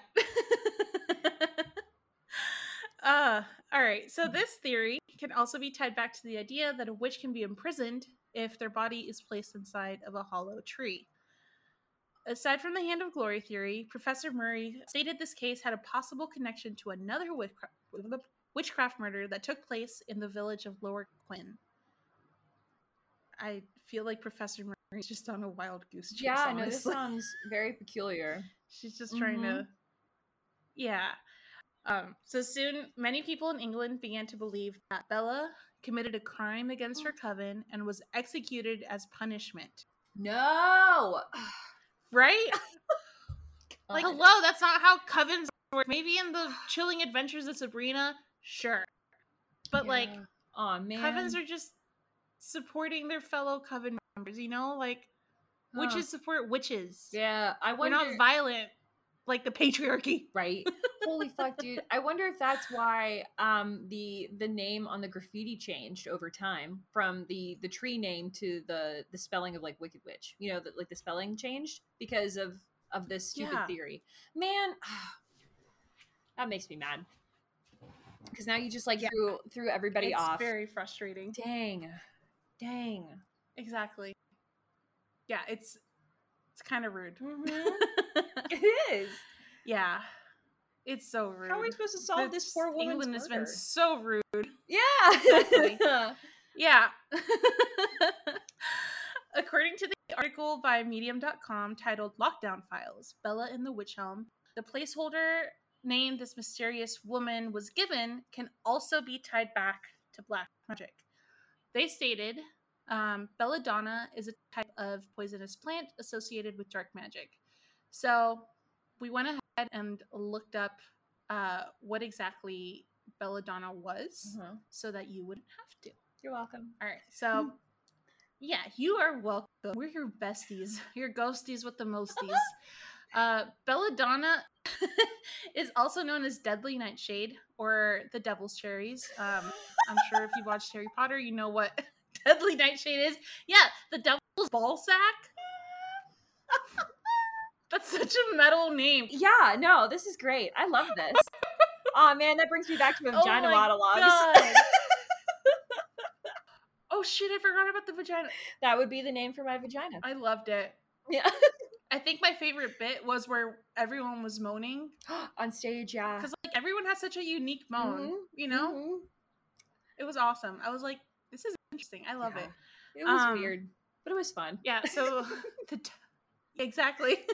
Uh, all right. So this theory can also be tied back to the idea that a witch can be imprisoned if their body is placed inside of a hollow tree. Aside from the Hand of Glory theory, Professor Murray stated this case had a possible connection to another witchcraft, murder that took place in the village of Lower Quinn. I feel like Professor Murray's just on a wild goose chase. Yeah, no, this sounds very peculiar. She's just trying Mhm. to. Yeah. Um, so soon, many people in England began to believe that Bella committed a crime against her coven and was executed as punishment. No. Right? like, hello, that's not how covens work. Maybe in the chilling adventures of Sabrina, sure. But, like, oh man, covens are just supporting their fellow coven members, you know? Like, Huh. witches support witches. Yeah, I We're not violent like the patriarchy. right holy fuck dude i wonder if that's why um the the name on the graffiti changed over time from the the tree name to the the spelling of like wicked witch you know that like the spelling changed because of of this stupid Yeah. theory man that makes me mad because now you just like Yeah. threw threw everybody it's off very frustrating. dang dang Exactly. Yeah, it's it's kind of rude. Mhm. it is yeah, it's so rude. how are we supposed to solve this poor woman's England has been so rude. yeah Exactly. Yeah. According to the article by Medium.com titled Lockdown Files Bella in the Wych Elm, the placeholder name this mysterious woman was given can also be tied back to black magic. They stated um, belladonna is a type of poisonous plant associated with dark magic. So we went ahead and looked up uh, what exactly belladonna was Mhm. so that you wouldn't have to. you're welcome All right. So, yeah, you are welcome. We're your besties, your ghosties with the mosties. uh, Belladonna is also known as Deadly Nightshade or the Devil's Cherries. Um, I'm sure if you watched Harry Potter, you know what Deadly Nightshade is. Yeah, the Devil's Ball Sack. That's such a metal name. Yeah, no, this is great. I love this. oh man, that brings me back to my Oh vagina my monologues. Oh shit, I forgot about the vagina. that would be the name for my vagina. I loved it. Yeah. I think my favorite bit was where everyone was moaning On stage, yeah. because like everyone has such a unique moan. Mhm, You know, Mhm. it was awesome. I was like, this is interesting. I love Yeah. it. It was Um, weird, but it was fun. Yeah. So the exactly.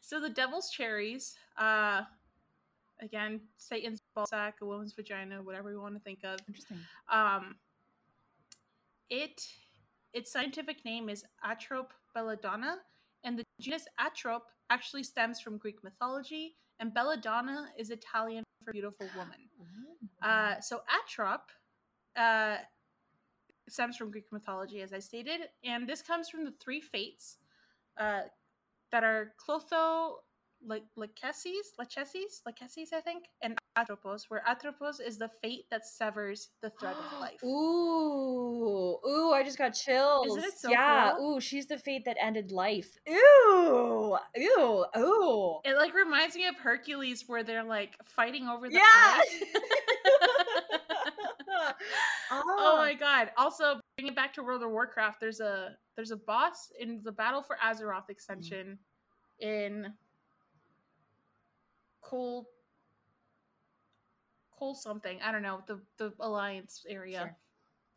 So the devil's cherries, uh, again, Satan's ballsack, a woman's vagina, whatever you want to think of. Interesting. Um, it its scientific name is Atrope belladonna, and the genus Atrope actually stems from Greek mythology, and belladonna is Italian for beautiful woman. Uh, so Atrope uh, stems from Greek mythology, as I stated, and this comes from the three fates uh, that are Clotho, Lachesis, Lachesis, Lachesis, I think, and Atropos, where Atropos is the fate that severs the thread of life. Ooh, ooh! I just got chills. it so yeah. cool? Ooh, she's the fate that ended life. Ooh, ooh, ooh. It like reminds me of Hercules, where they're like fighting over the Yeah. oh, oh my god! Also, bring it back to World of Warcraft. There's a there's a boss in the Battle for Azeroth extension in Cold Cold something. I don't know the the Alliance area. Sure.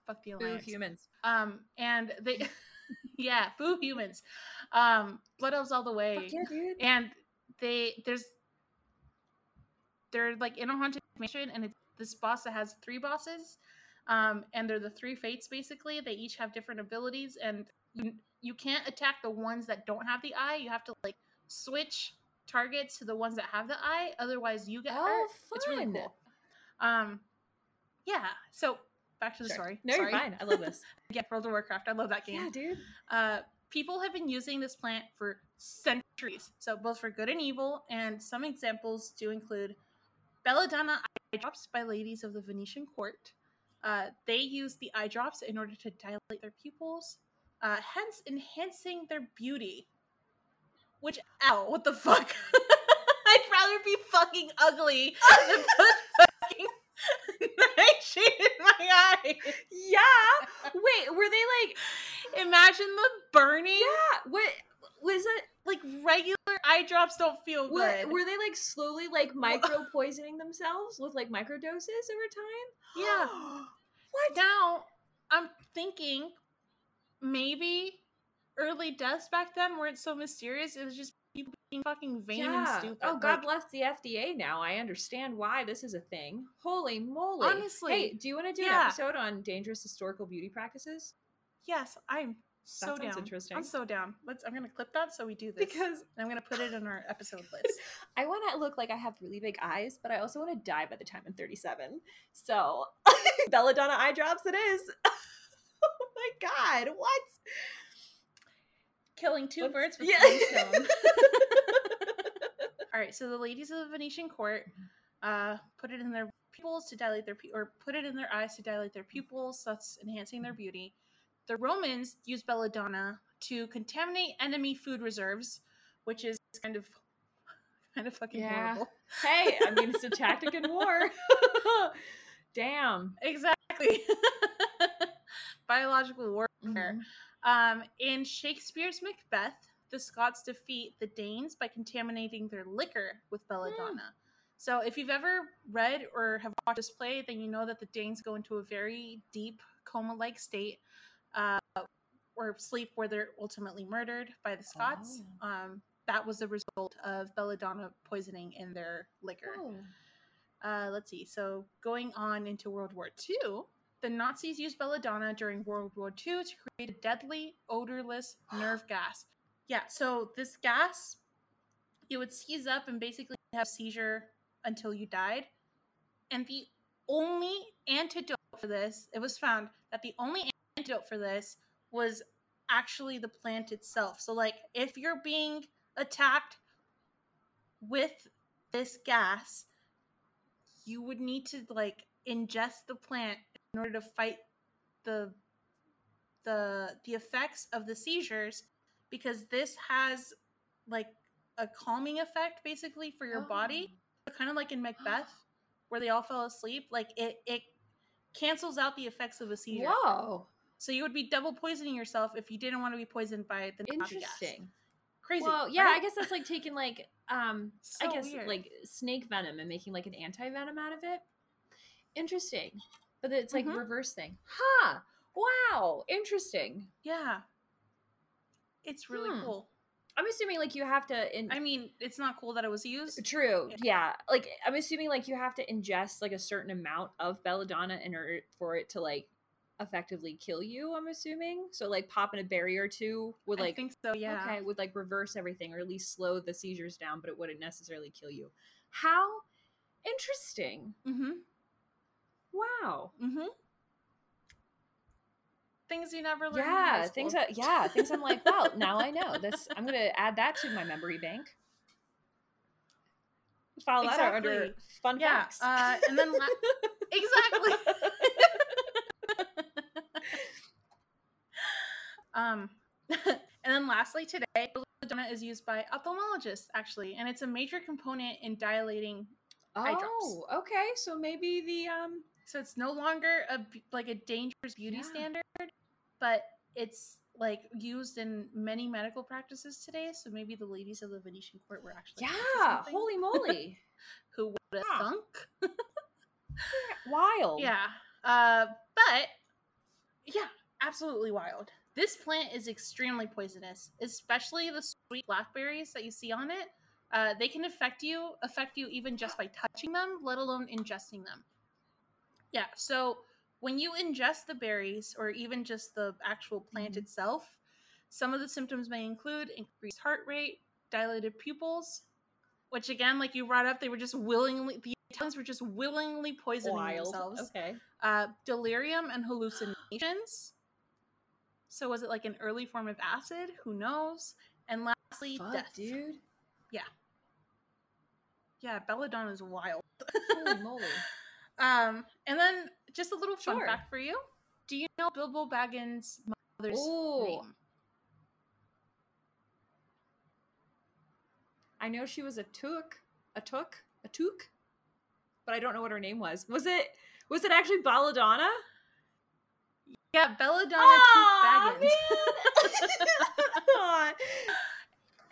Fuck the Boo Alliance. humans. Um, and they, yeah, boo humans. Um, Blood Elves all the way. Fuck yeah, dude. and they there's they're like in a haunted mansion and it's this boss that has three bosses um and they're the three fates basically they each have different abilities and you, you can't attack the ones that don't have the eye you have to like switch targets to the ones that have the eye otherwise you get Oh, hurt it's really cool um yeah so back to the Sure. story No, Sorry. you're fine. I love this. yeah world of warcraft i love that game yeah, dude. uh, people have been using this plant for centuries, so both for good and evil. And some examples do include belladonna eye drops by ladies of the Venetian court. Uh, they use the eye drops in order to dilate their pupils, uh, hence enhancing their beauty. Which, ow, what the fuck? I'd rather be fucking ugly than put fucking nightshade in my eye. Yeah. Wait, were they like? Imagine the burning. Yeah. What was it? like regular eye drops don't feel good. were they like slowly like micro poisoning themselves with like microdoses over time? Yeah. what? now I'm thinking maybe early deaths back then weren't so mysterious. It was just people being fucking vain and stupid. Oh, God Like, bless the FDA now. I understand why this is a thing. Holy moly. Honestly, Hey, do you want to do an episode on dangerous historical beauty practices? Yes, I'm so sounds down. interesting. I'm so down. Let's. I'm gonna clip that so we do this. Because I'm gonna put it in our episode list. I want to look like I have really big eyes, but I also want to die by the time I'm 37. So, belladonna eye drops it is. oh my god, what? Killing 2 Let's- birds with yeah. one stone. All right, so the ladies of the Venetian court uh, put it in their pupils to dilate their pu- or put it in their eyes to dilate their pupils, thus enhancing their beauty. The Romans used belladonna to contaminate enemy food reserves, which is kind of kind of fucking Yeah. horrible. hey, I mean, it's a tactic in war. Damn. Exactly. Biological warfare. Mhm. Um, in Shakespeare's Macbeth, the Scots defeat the Danes by contaminating their liquor with belladonna. So, if you've ever read or have watched this play, then you know that the Danes go into a very deep coma-like state, uh, or sleep, where they're ultimately murdered by the Scots. Um, that was the result of belladonna poisoning in their liquor. Oh. Uh, let's see. So going on into World War II, the Nazis used belladonna during World War II to create a deadly, odorless nerve gas. Yeah. So this gas, it would seize up and basically have seizure until you died. And the only antidote for this, it was found that the only antidote for this was actually the plant itself. So like if you're being attacked with this gas, you would need to like ingest the plant in order to fight the the the effects of the seizures because this has like a calming effect basically for your body oh. kind of like in macbeth where they all fell asleep like it it cancels out the effects of a seizure Whoa. So you would be double poisoning yourself if you didn't want to be poisoned by the. Interesting. crazy Well, yeah, right? I guess that's like taking like um So I guess weird. like snake venom and making like an anti venom out of it. Interesting. But it's like Mhm. reverse thing. Huh. Wow. Interesting. yeah it's really Hmm. cool I'm assuming like you have to. In- I mean, it's not cool that it was used. True. Yeah. Yeah. Like I'm assuming like you have to ingest like a certain amount of belladonna in order for it to like effectively kill you, I'm assuming. So like popping a berry or two would I like think so. Yeah. okay, would like reverse everything or at least slow the seizures down, but it wouldn't necessarily kill you. How interesting. Mm-hmm. Wow. Mm-hmm. Things you never learned. Yeah, things that yeah, things I'm like, well, now I know. This I'm gonna add that to my memory bank. File that under fun Yeah. facts. Uh, and then la- exactly. um, and then lastly, today, belladonna is used by ophthalmologists actually, and it's a major component in dilating. eye drops. Oh, okay. So maybe the um So it's no longer a like a dangerous beauty Yeah. standard, but it's like used in many medical practices today. So maybe the ladies of the Venetian court were actually yeah, holy moly. who would have thunk? Wild. Yeah. Uh, but yeah, absolutely wild. This plant is extremely poisonous, especially the sweet blackberries that you see on it. Uh, they can affect you, affect you even just by touching them, let alone ingesting them. Yeah. So when you ingest the berries, or even just the actual plant Mhm. itself, some of the symptoms may include increased heart rate, dilated pupils, which again, like you brought up, they were just willingly the Italians were just willingly poisoning Wild. themselves. Okay. Uh, delirium and hallucinations. So was it like an early form of acid? Who knows? And lastly, Fuck, death. dude. Yeah, Yeah, belladonna is wild. Holy moly. Um, and then just a little fun Sure. fact for you. Do you know Bilbo Baggins' mother's Ooh. name? I know she was a took, a took, a took, but I don't know what her name was. Was it was it actually Belladonna? Yeah, Belladonna Took Baggins.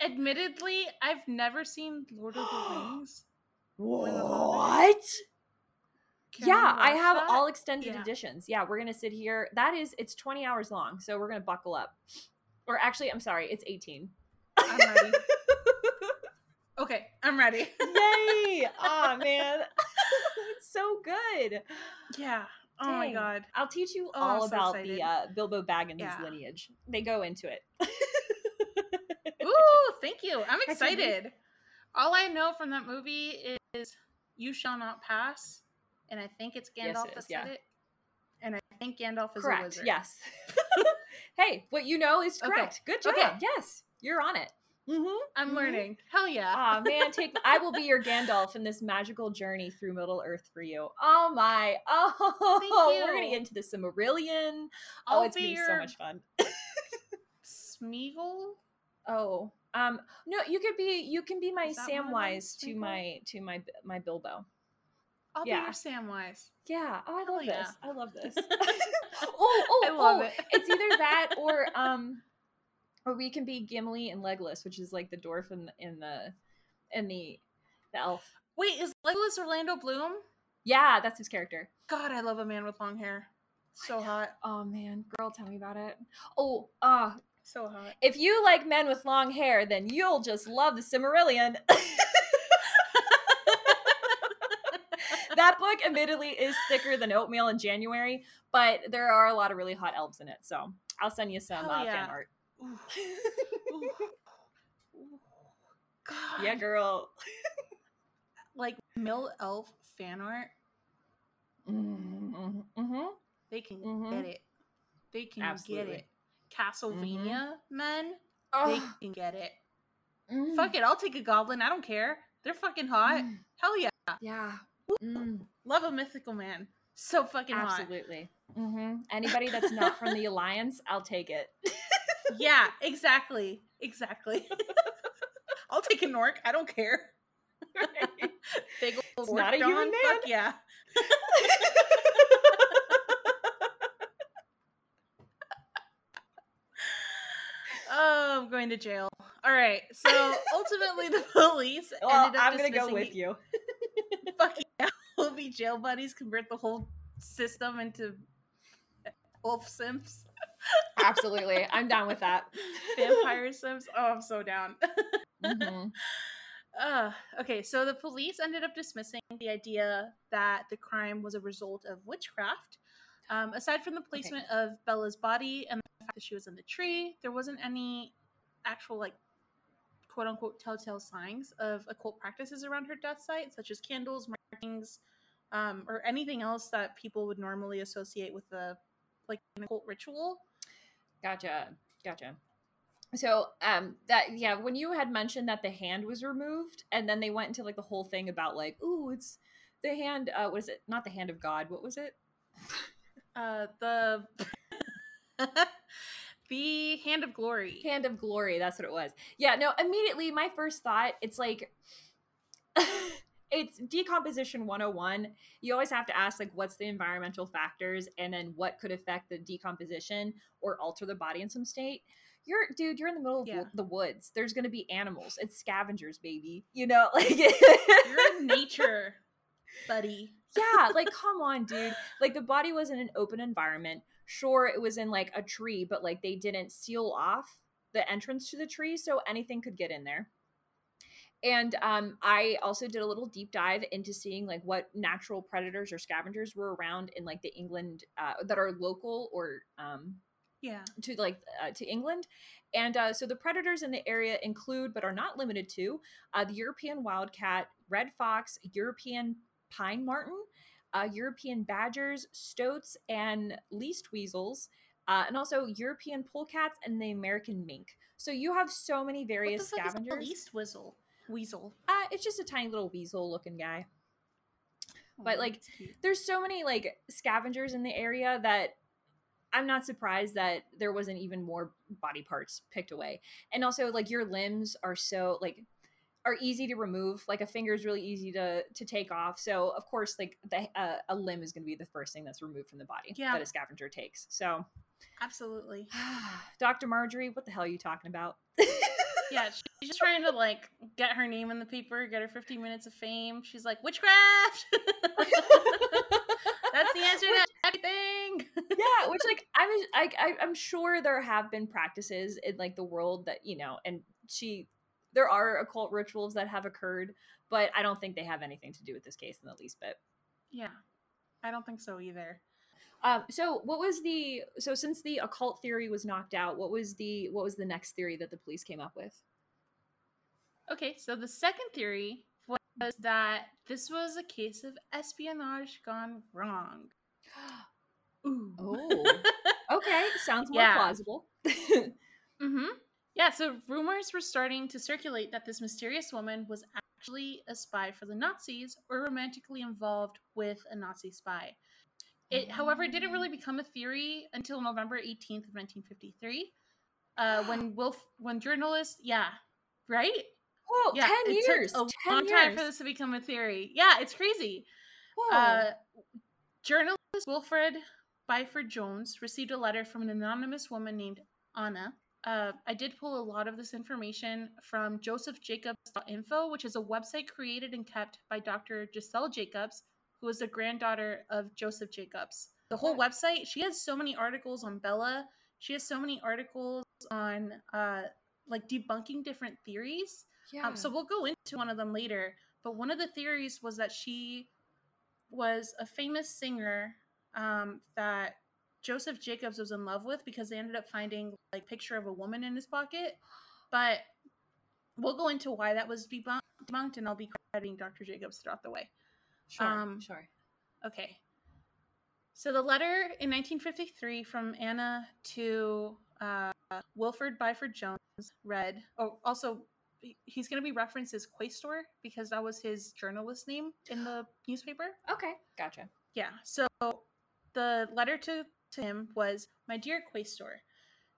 Admittedly, I've never seen Lord of the Rings. what? Can yeah, I have that? all extended Yeah. editions. Yeah, we're gonna sit here. That is, it's 20 hours long, so we're gonna buckle up. Or actually, I'm sorry, it's 18. I'm ready. Okay, I'm ready. Yay! oh man, it's so good. yeah. Oh my god. I'll teach you Oh, all so about excited. the uh, Bilbo Baggins' Yeah. lineage. They go into it. Ooh, thank you. I'm Heck yeah, dude. excited. All I know from that movie is "You shall not pass," and I think it's Yes, Gandalf it that said yeah. it. And I think Gandalf is correct. wizard. Yes. hey, what you know is Okay. correct. Good job. Okay. Yes, you're on it. Mm-hmm. I'm learning. Hell yeah. Ah man, take I will be your Gandalf in this magical journey through Middle Earth for you. Oh my! Oh, we're gonna get into the Silmarillion. I'll oh, it's be gonna be so much fun. Smeagol. Oh, um, no, you could be you can be my Is that one of them, Samwise to my to my my Bilbo. I'll Yeah. be your Samwise. Yeah. Oh, I love yeah. this. I love this. oh, oh, I love oh, it. it's either that or um, or we can be Gimli and Legolas, which is like the dwarf and the in the in the the elf. Wait, is Legolas Orlando Bloom? Yeah, that's his character. God, I love a man with long hair. So hot. Oh man, girl, tell me about it. Oh, uh, So hot. if you like men with long hair, then you'll just love the Silmarillion. that book admittedly is thicker than oatmeal in January, but there are a lot of really hot elves in it. So I'll send you some uh, yeah. fan art. Ooh. Ooh. Ooh. God. yeah, girl. Like Mill Elf fan art, Mm-hmm. Mm-hmm. they can Mhm. get it. They can get it. Castlevania men, oh. they can get it. mm. Fuck it, I'll take a goblin. I don't care. They're fucking hot. Mm. Hell yeah. Yeah. Mm, Love a mythical man. So fucking hot. absolutely. hmm Anybody that's not from the Alliance, I'll take it. Yeah, exactly. Exactly. I'll take a Nork. I don't care. Big old It's not a human dong, Fuck man. yeah. Oh, I'm going to jail. All right. So ultimately, the police well, ended up I'm gonna go with you. Fuck yeah. We'll be jail buddies. Convert the whole system into wolf simps. Absolutely. I'm down with that. Vampire Sims. Oh, I'm so down. Mhm. Uh, okay, so the police ended up dismissing the idea that the crime was a result of witchcraft. Um, aside from the placement of Bella's body and the fact that she was in the tree, there wasn't any actual, like, quote unquote telltale signs of occult practices around her death site, such as candles, markings, um, or anything else that people would normally associate with a like an occult ritual. Gotcha. Gotcha. So, um, that yeah, when you had mentioned that the hand was removed, and then they went into like the whole thing about like, ooh, it's the hand. Uh, was it not the hand of God? What was it? Uh, the the hand of glory. Hand of glory. That's what it was. Yeah. No. Immediately, my first thought, it's like. it's decomposition 101 you always have to ask like what's the environmental factors and then what could affect the decomposition or alter the body in some state. You're dude you're in the middle of Yeah. the woods. There's gonna be animals. It's scavengers baby. You know like You're in nature, buddy. yeah like come on dude. Like the body was in an open environment. Sure it was in like a tree but like they didn't seal off the entrance to the tree so anything could get in there and um, i also did a little deep dive into seeing like what natural predators or scavengers were around in like the england uh, that are local or um, Yeah. to like uh, to England. And uh, so the predators in the area include, but are not limited to, uh, the European wildcat, red fox, European pine marten, uh, European badgers, stoats, and least weasels, uh, and also European polecats and the American mink. So you have so many various what the fuck is scavengers. a least whistle? Weasel. Uh, it's just a tiny little weasel-looking guy. But, like, there's so many like scavengers in the area that I'm not surprised that there wasn't even more body parts picked away. And also like your limbs are so like are easy to remove. Like a finger is really easy to to take off. So of course like the uh, a limb is going to be the first thing that's removed from the body Yeah. that a scavenger takes. So absolutely. Dr. Marjorie, what the hell are you talking about? Yeah, she's just trying to like get her name in the paper, get her 15 minutes of fame. She's like witchcraft. That's the answer to everything. yeah, which like I was I, I I'm sure there have been practices in like the world that you know, and she there are occult rituals that have occurred, but I don't think they have anything to do with this case in the least bit. Yeah, I don't think so either. Um, so what was the so since the occult theory was knocked out, what was the what was the next theory that the police came up with? Okay, so the second theory was that this was a case of espionage gone wrong. Ooh. Oh. Okay, sounds more Yeah. plausible. Mm-hmm. Yeah, so rumors were starting to circulate that this mysterious woman was actually a spy for the Nazis or romantically involved with a Nazi spy. It, however, didn't really become a theory until November 18th of 1953, uh, when Wilf, when journalists, yeah, right, oh, yeah, 10 it years. a 10 long years. time for this to become a theory. Yeah, it's crazy. Whoa. Uh, journalist Wilfred Byford Jones received a letter from an anonymous woman named Anna. Uh, I did pull a lot of this information from josefjakobs.info, which is a website created and kept by Dr. Giselle Jakobs, who is the granddaughter of Josef Jakobs. The whole website, she has so many articles on Bella. She has so many articles on uh, like debunking different theories. yeah. Um, so we'll go into one of them later. But one of the theories was that she was a famous singer um, that Josef Jakobs was in love with because they ended up finding like picture of a woman in his pocket. But we'll go into why that was debunk- debunked, and I'll be crediting Dr. Jakobs throughout the way. Sure, um, sure. Okay. So the letter in 1953 from Anna to uh, Wilford Byford Jones read. Oh, also, he's going to be referenced as Quaestor because that was his journalist name in the newspaper. Okay, gotcha. Yeah. So the letter to, to him was My dear Quaestor,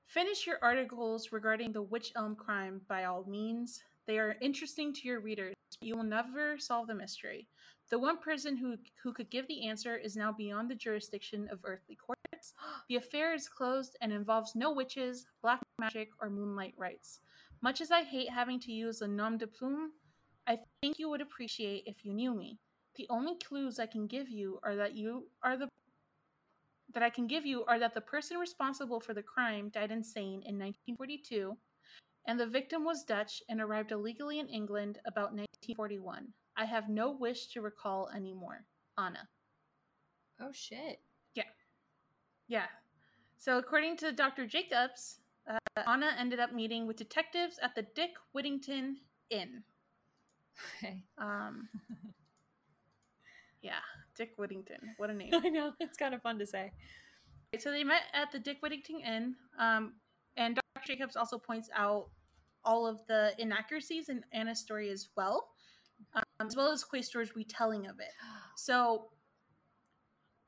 finish your articles regarding the Wych Elm crime by all means. They are interesting to your readers, but you will never solve the mystery. The one person who, who could give the answer is now beyond the jurisdiction of earthly courts. The affair is closed and involves no witches, black magic, or moonlight rites. Much as I hate having to use a nom de plume, I think you would appreciate if you knew me. The only clues I can give you are that you are the that I can give you are that the person responsible for the crime died insane in 1942, and the victim was Dutch and arrived illegally in England about 1941. I have no wish to recall anymore. Anna. Oh shit. Yeah. Yeah. So, according to Dr. Jakobs, uh, Anna ended up meeting with detectives at the Dick Whittington Inn. Okay. Um, yeah, Dick Whittington. What a name. I know it's kind of fun to say. So they met at the Dick Whittington Inn, um, and Dr. Jakobs also points out all of the inaccuracies in Anna's story as well, um, as well as Quaestor's retelling of it. So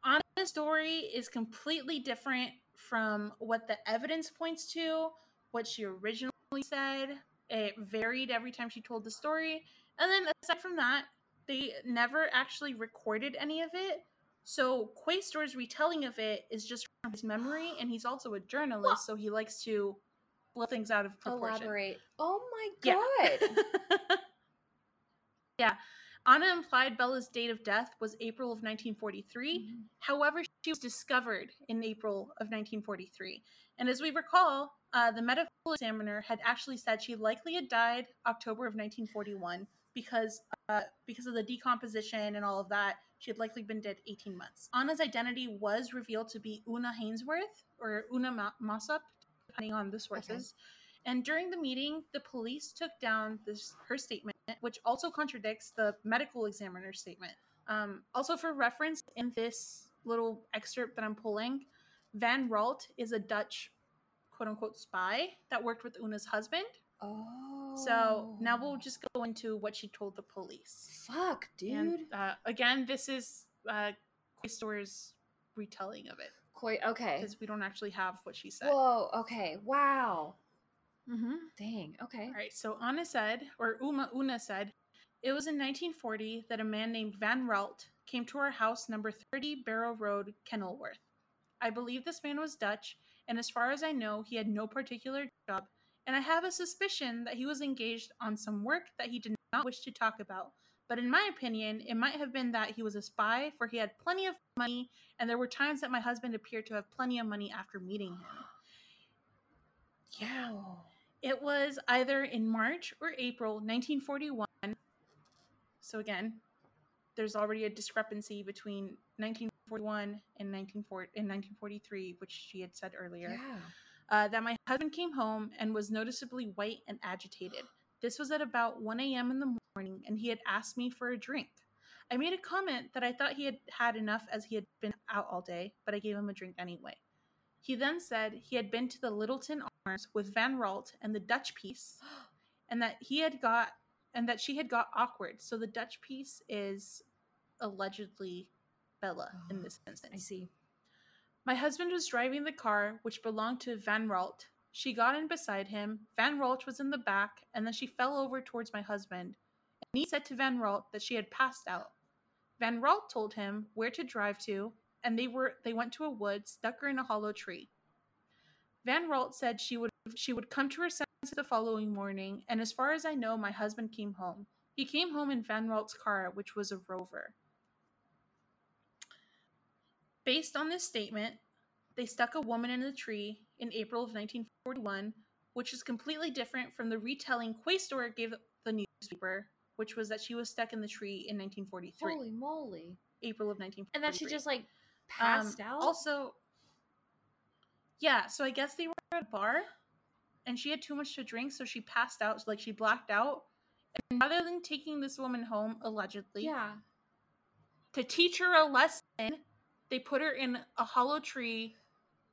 Anna's story is completely different from what the evidence points to, what she originally said. It varied every time she told the story. And then aside from that, they never actually recorded any of it. So Quaestor's retelling of it is just from his memory, and he's also a journalist, so he likes to blow things out of proportion. Elaborate. Oh my god. yeah. Anna implied Bella's date of death was April of 1943. Mhm. However, she was discovered in April of 1943. And as we recall, uh, the medical examiner had actually said she likely had died October of 1941 because uh, because of the decomposition and all of that. She had likely been dead 18 months. Anna's identity was revealed to be Una Hainsworth or Una Ma- Mossop, depending on the sources. And during the meeting, the police took down this her statement, which also contradicts the medical examiner's statement. Um, also, for reference, in this little excerpt that I'm pulling, Van Ralt is a Dutch quote unquote spy that worked with Una's husband. Oh. So now we'll just go into what she told the police. Fuck, dude. And uh, again, this is uh, Quaestor's retelling of it Okay. because we don't actually have what she said. Whoa. Okay. Wow. mm-hmm. Dang. Okay. All right, so Anna said, or Uma Una said, it was in 1940 that a man named Van Ralt came to our house, number 30 Barrow Road, Kenilworth. I believe this man was Dutch, and as far as I know, he had no particular job, and I have a suspicion that he was engaged on some work that he did not wish to talk about. But in my opinion, it might have been that he was a spy, for he had plenty of money, and there were times that my husband appeared to have plenty of money after meeting him. Yeah. It was either in March or April 1941. So again, there's already a discrepancy between 1941 and 1940 and 1943, which she had said earlier. Yeah. Uh, that my husband came home and was noticeably white and agitated. This was at about 1 a.m. in the morning, and he had asked me for a drink. I made a comment that I thought he had had enough as he had been out all day, but I gave him a drink anyway. He then said he had been to the Lyttelton Arms with Van Ralt and the Dutch piece, and that he had got and that she had got awkward. So the Dutch piece is allegedly Bella in this instance. I see. My husband was driving the car, which belonged to Van Ralt. She got in beside him. Van Ralt was in the back, and then she fell over towards my husband. And he said to Van Ralt that she had passed out. Van Ralt told him where to drive to, and they were they went to a wood, stuck her in a hollow tree. Van Ralt said she would she would come to her senses the following morning, and as far as I know, my husband came home. He came home in Van Ralt's car, which was a Rover. Based on this statement, they stuck a woman in a tree in April of 1941, which is completely different from the retelling Quaestor gave the newspaper, which was that she was stuck in the tree in 1943, Holy moly. April of 1943. And then she just like Um, passed out. Also, yeah, so I guess they were at a bar and she had too much to drink, so she passed out, so like she blacked out. And rather than taking this woman home, allegedly, yeah. to teach her a lesson, they put her in a hollow tree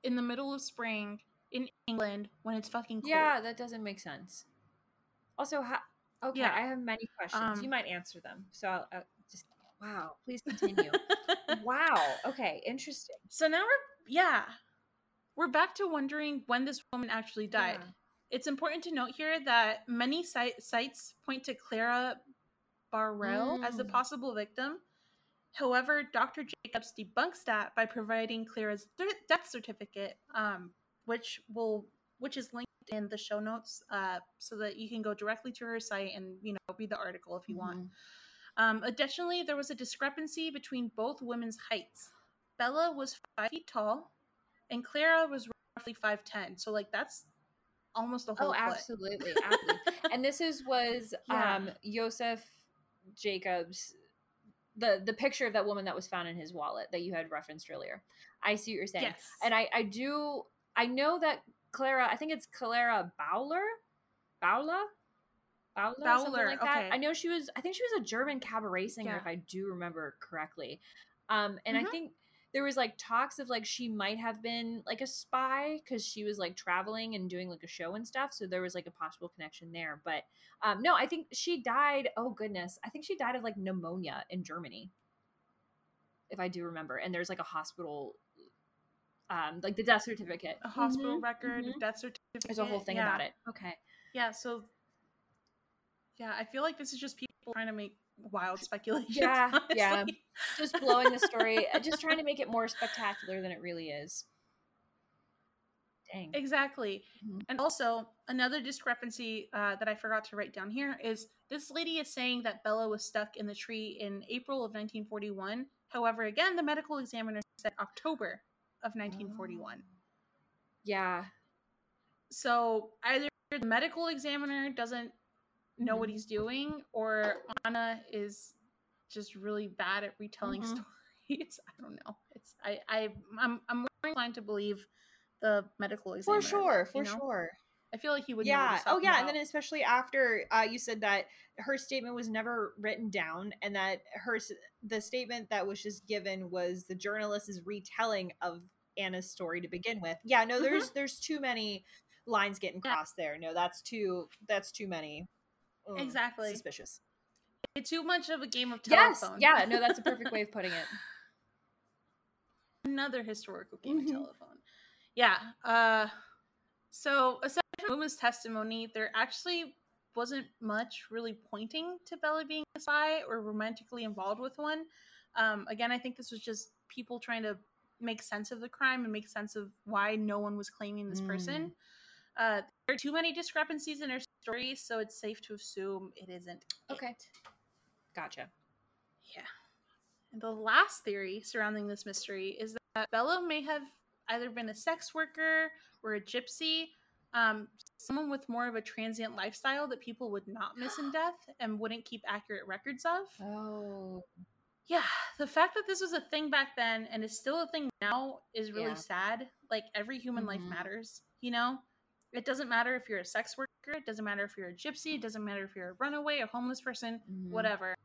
in the middle of spring in England when it's fucking cold. Yeah, that doesn't make sense. Also, how? Okay, Yeah. I have many questions. Um, you might answer them. So I'll, uh, just wow. Please continue. wow. Okay. Interesting. so now we're yeah. We're back to wondering when this woman actually died. Yeah. It's important to note here that many site- sites point to Clara Barrell as the Mm. possible victim. However, Dr. Jakobs debunks that by providing Clara's death certificate, um, which will which is linked in the show notes, uh, so that you can go directly to her site and you know read the article if you want. Mhm. Um, additionally, there was a discrepancy between both women's heights. Bella was five feet tall, and Clara was roughly five ten. So like that's almost a whole Oh, foot. absolutely, absolutely. and this is was Yeah. um Josef Jakobs the the picture of that woman that was found in his wallet that you had referenced earlier. I see what you're saying. Yes. And I I do I know that Clara, I think it's Clara Bowler? Bowler? Bowler, something Bowler, like that. okay. I know she was I think she was a German cabaret singer Yeah. if I do remember correctly. Um and I Mhm. think there was like talks of like she might have been like a spy because she was like traveling and doing like a show and stuff so there was like a possible connection there but um no i think she died oh goodness i think she died of like pneumonia in germany if i do remember and there's like a hospital um like the death certificate a hospital Mhm, record, mhm. death certificate. there's a whole thing yeah. about it okay Yeah, so yeah, I feel like this is just people trying to make wild speculation. Yeah, yeah. just blowing the story uh, just trying to make it more spectacular than it really is dang Exactly. Mhm. And also, another discrepancy uh, that I forgot to write down here is this lady is saying that Bella was stuck in the tree in April of 1941. However, again, the medical examiner said October of 1941. yeah So either the medical examiner doesn't know what Mhm. he's doing, or Anna is just really bad at retelling Mhm. stories. I don't know. It's I I I'm I'm more inclined to believe the medical examiner. for sure for you know? sure I feel like he would. know what yeah oh yeah and then especially after uh, you said that her statement was never written down and that her the statement that was just given was the journalist's retelling of anna's story to begin with yeah no there's there's too many lines getting Mm-hmm. Yeah. crossed there no that's too that's too many Ugh, Exactly. suspicious It's too much of a game of telephone. yes yeah no that's a perfect way of putting it Another historical game Mhm. of telephone. Yeah. Uh, so aside from Uma's testimony, there actually wasn't much really pointing to Bella being a spy or romantically involved with one. Um, again, I think this was just people trying to make sense of the crime and make sense of why no one was claiming this person. Uh, there are too many discrepancies in her story, so it's safe to assume it isn't. Okay. it. gotcha Yeah. And the last theory surrounding this mystery is that Bella may have either been a sex worker or a gypsy, um, someone with more of a transient lifestyle that people would not miss in death and wouldn't keep accurate records of. oh Yeah, the fact that this was a thing back then and is still a thing now is really Yeah. sad. Like every human life Mhm. matters, you know? It doesn't matter if you're a sex worker, it doesn't matter if you're a gypsy, it doesn't matter if you're a runaway, a homeless person, Mhm. whatever.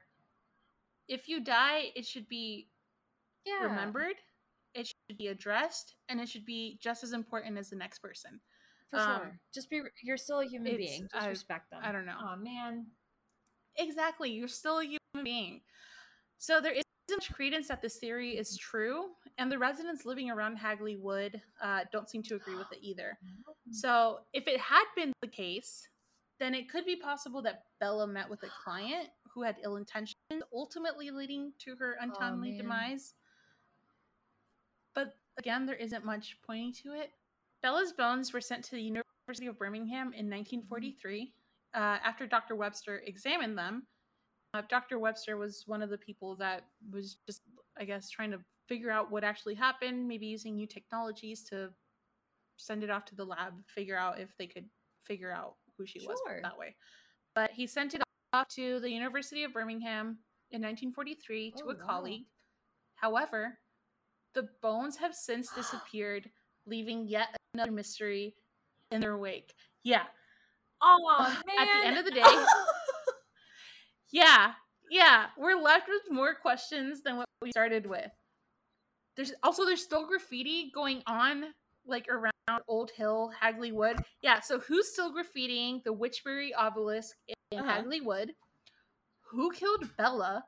If you die, it should be yeah remembered, it should be addressed, and it should be just as important as the next person. for um, sure just be you're still a human being just I- respect them I don't know. oh man Exactly, you're still a human being. So there isn't much credence that this theory is true, and the residents living around Hagley Wood uh, don't seem to agree with it either. So if it had been the case, then it could be possible that Bella met with a client who had ill intentions, ultimately leading to her untimely man. demise. But again, there isn't much pointing to it. Bella's bones were sent to the University of Birmingham in 1943 uh, after Dr. Webster examined them. Uh, Dr. Webster was one of the people that was just, I guess, trying to figure out what actually happened, maybe using new technologies to send it off to the lab, figure out if they could figure out who she was that way. But he sent it off to the University of Birmingham in 1943 to Oh, a wow. colleague. However, the bones have since disappeared, leaving yet another mystery in their wake. Yeah, Oh man! At the end of the day- yeah, yeah. We're left with more questions than what we started with. There's also there's still graffiti going on like around Old Hill, Hagley Wood. Yeah, so who's still graffitiing the Wychbury obelisk in Uh-huh. Hagley Wood? Who killed Bella?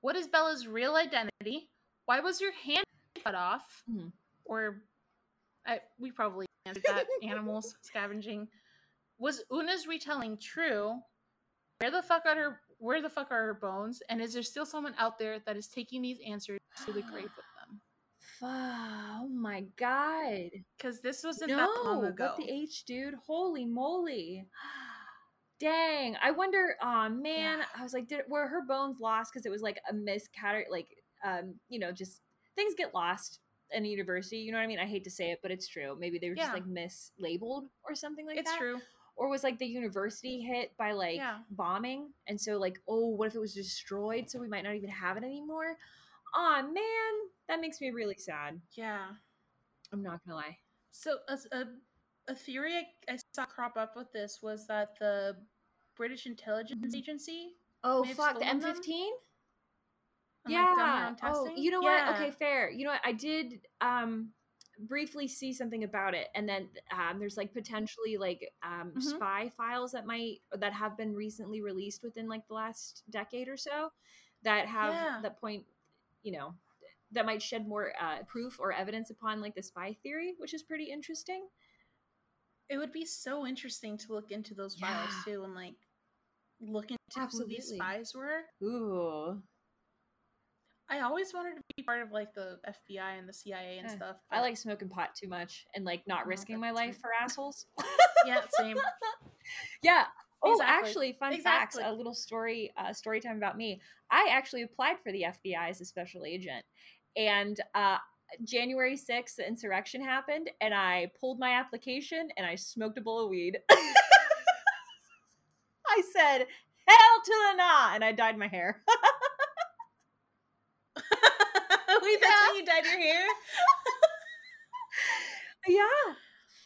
What is Bella's real identity? Why was her hand cut off? Mhm. Or I, we probably answered that. Animals scavenging. Was Una's retelling true? Where the fuck are her? Where the fuck are her bones? And is there still someone out there that is taking these answers to the grave with them? Oh my god! Because this wasn't that long ago. what the h, dude? Holy moly! Dang, I wonder. Oh man, Yeah. I was like, did were her bones lost because it was like a miscat, like um, you know, just things get lost in a university. You know what I mean? I hate to say it, but it's true. Maybe they were just like mislabeled or something like it's that. It's true. Or was like the university hit by like Yeah. bombing, and so like, oh, what if it was destroyed? So we might not even have it anymore. Aw, man, that makes me really sad. Yeah. I'm not gonna lie. So a, a, a theory I, I saw crop up with this was that the British intelligence Mhm. agency. Oh fuck, the? MI5. and, like, Yeah. own Oh, you know Yeah. what? Okay, fair. You know what? I did um briefly see something about it, and then um, there's like potentially like um, Mhm. spy files that might that have been recently released within like the last decade or so that have Yeah. that point, you know, that might shed more uh, proof or evidence upon like the spy theory, which is pretty interesting. It would be so interesting to look into those files too and like look into who these spies were. Ooh, I always wanted to be part of like the FBI and the CIA and Eh, stuff. I like smoking pot too much and like not Oh, risking my life for assholes. yeah, same. Yeah. Oh, Exactly. actually, fun Exactly. facts. A little story, uh, story time about me. I actually applied for the FBI as a special agent, and uh, January sixth, the insurrection happened, and I pulled my application and I smoked a bowl of weed. I said, "Hell to the nah," and I dyed my hair. Wait, that's when you dyed your hair? yeah.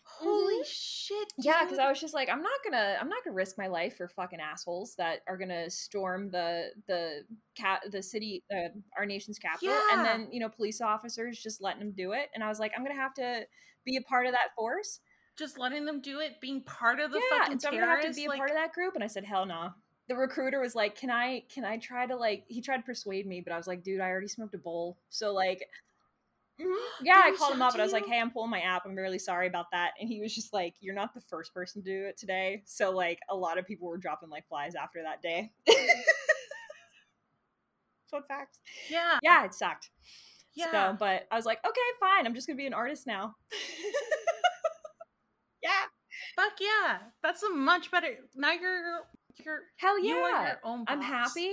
Holy Mhm. shit. Yeah, because. I was just like, I'm not gonna, I'm not gonna risk my life for fucking assholes that are gonna storm the the cat the city, uh, our nation's capital, and then you know police officers just letting them do it. And I was like, I'm gonna have to be a part of that force. just letting them do it, being part of the yeah, fucking and so I'm gonna have to be a like, part of that group. And I said, hell no. The recruiter was like, "Can I, can I try to like?" He tried to persuade me, but I was like, "Dude, I already smoked a bowl, so like." mhm. Yeah, Did I called him up and I was like, "Hey, I'm pulling my app. I'm really sorry about that." And he was just like, "You're not the first person to do it today." So like, a lot of people were dropping like flies after that day. Fun facts. Yeah. Yeah, it sucked. Yeah. So, but I was like, okay, fine. I'm just gonna be an artist now. yeah. Fuck yeah. That's a much better. Now you're, you're, Hell you yeah. your own I'm happy.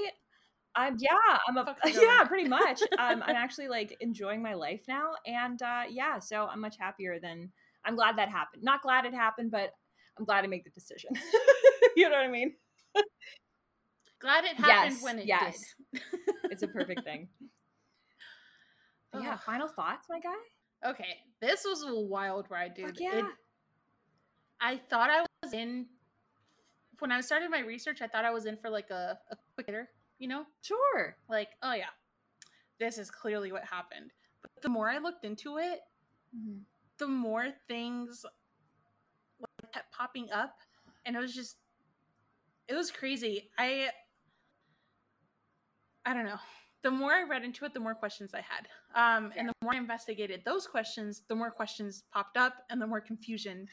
I'm yeah. I'm a Fuck yeah. Pretty much. Um, I'm actually like enjoying my life now, and uh, yeah. So I'm much happier than. I'm glad that happened. Not glad it happened, but I'm glad I made the decision. you know what I mean? Glad it happened Yes, when it yes. did. It's a perfect thing. But yeah. Final thoughts, my guy. Okay, this was a wild ride, dude. Fuck It- yeah. I thought I was in when I started my research. I thought I was in for like a, a quick hitter, you know, Sure. like oh yeah, this is clearly what happened. But the more I looked into it, Mm-hmm. the more things like, kept popping up, and it was just it was crazy. I I don't know. The more I read into it, the more questions I had. Um, and the more I investigated those questions, the more questions popped up, and the more confusion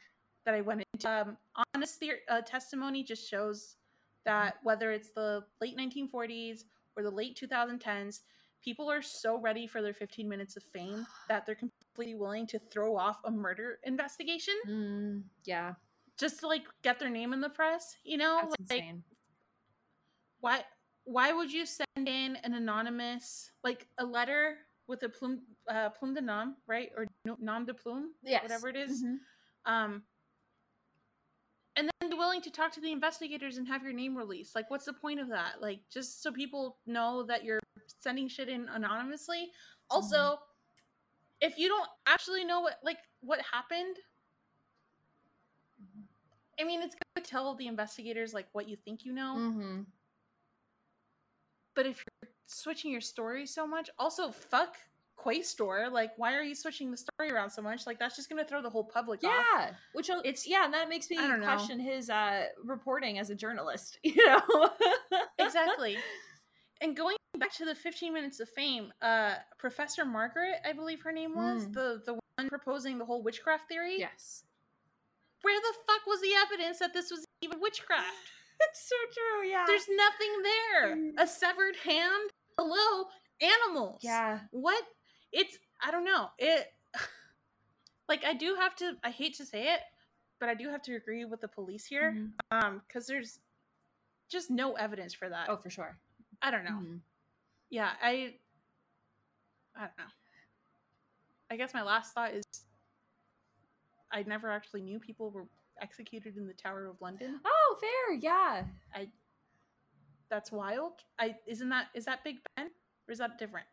that I went into. Um, honest theor- uh, testimony just shows that whether it's the late 1940s or the late 2010s, people are so ready for their 15 minutes of fame that they're completely willing to throw off a murder investigation Mm, yeah, just to like get their name in the press. You know, that's like insane. why why would you send in an anonymous like a letter with a plume uh, plume de nom right or nom de plume Yes. whatever it is, Mhm. um and then be willing to talk to the investigators and have your name released. Like what's the point of that? Like just so people know that you're sending shit in anonymously. Also if you don't actually know what like what happened i mean it's good to tell the investigators like what you think you know. Mhm. but if you're switching your story so much, also fuck Quaestor. Like, why are you switching the story around so much? Like, that's just gonna throw the whole public off. Yeah, which it's yeah, and that makes me don't know. question his uh reporting as a journalist. You know, Exactly. And going back to the 15 minutes of fame, uh, Professor Margaret, I believe her name was Mm. the the one proposing the whole witchcraft theory. Yes, Where the fuck was the evidence that this was even witchcraft? it's so true. Yeah, There's nothing there. Mm. A severed hand. Hello, animals. yeah, what it's i don't know it like i do have to i hate to say it but i do have to agree with the police here Mhm. um because there's just no evidence for that oh for sure. i don't know Mhm. yeah i i don't know I guess my last thought is I never actually knew people were executed in the Tower of London. Oh, fair. Yeah. I that's wild. I isn't that is that Big Ben or is that different?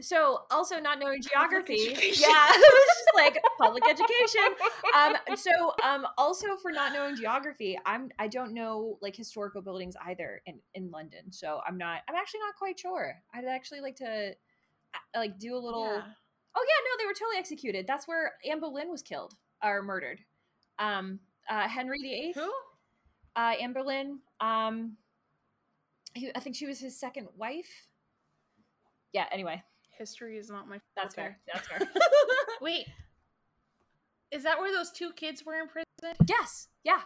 So also not knowing geography. Yeah, it was just like public education. Um, so um, also for not knowing geography, I'm I don't know like historical buildings either in in London. So I'm not. I'm actually not quite sure. I'd actually like to like do a little. Yeah. Oh yeah, no, they were totally executed. That's where Anne Boleyn was killed or murdered. Um, uh, Henry VIII. Who? Uh, Anne Boleyn. Um, I think she was his second wife. Yeah. Anyway, History is not my that's forte. fair. That's fair. Wait. Is that where those two kids were in prison? yes. Yeah.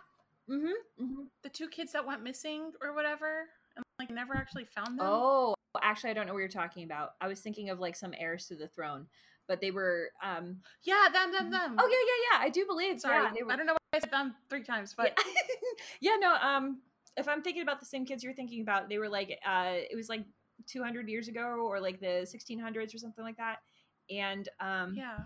Mm-hmm. mm-hmm. The two kids that went missing or whatever? And like never actually found them? Oh, actually, I don't know what you're talking about. I was thinking of like some heirs to the throne, but they were. um Yeah, them, them, them. Oh yeah, yeah, yeah. I do believe. Sorry. Yeah, were. I don't know why I said them three times, but yeah, no. Um, if I'm thinking about the same kids you're thinking about, they were like, uh, it was like 200 years ago, or like the 1600s, or something like that. And um, yeah.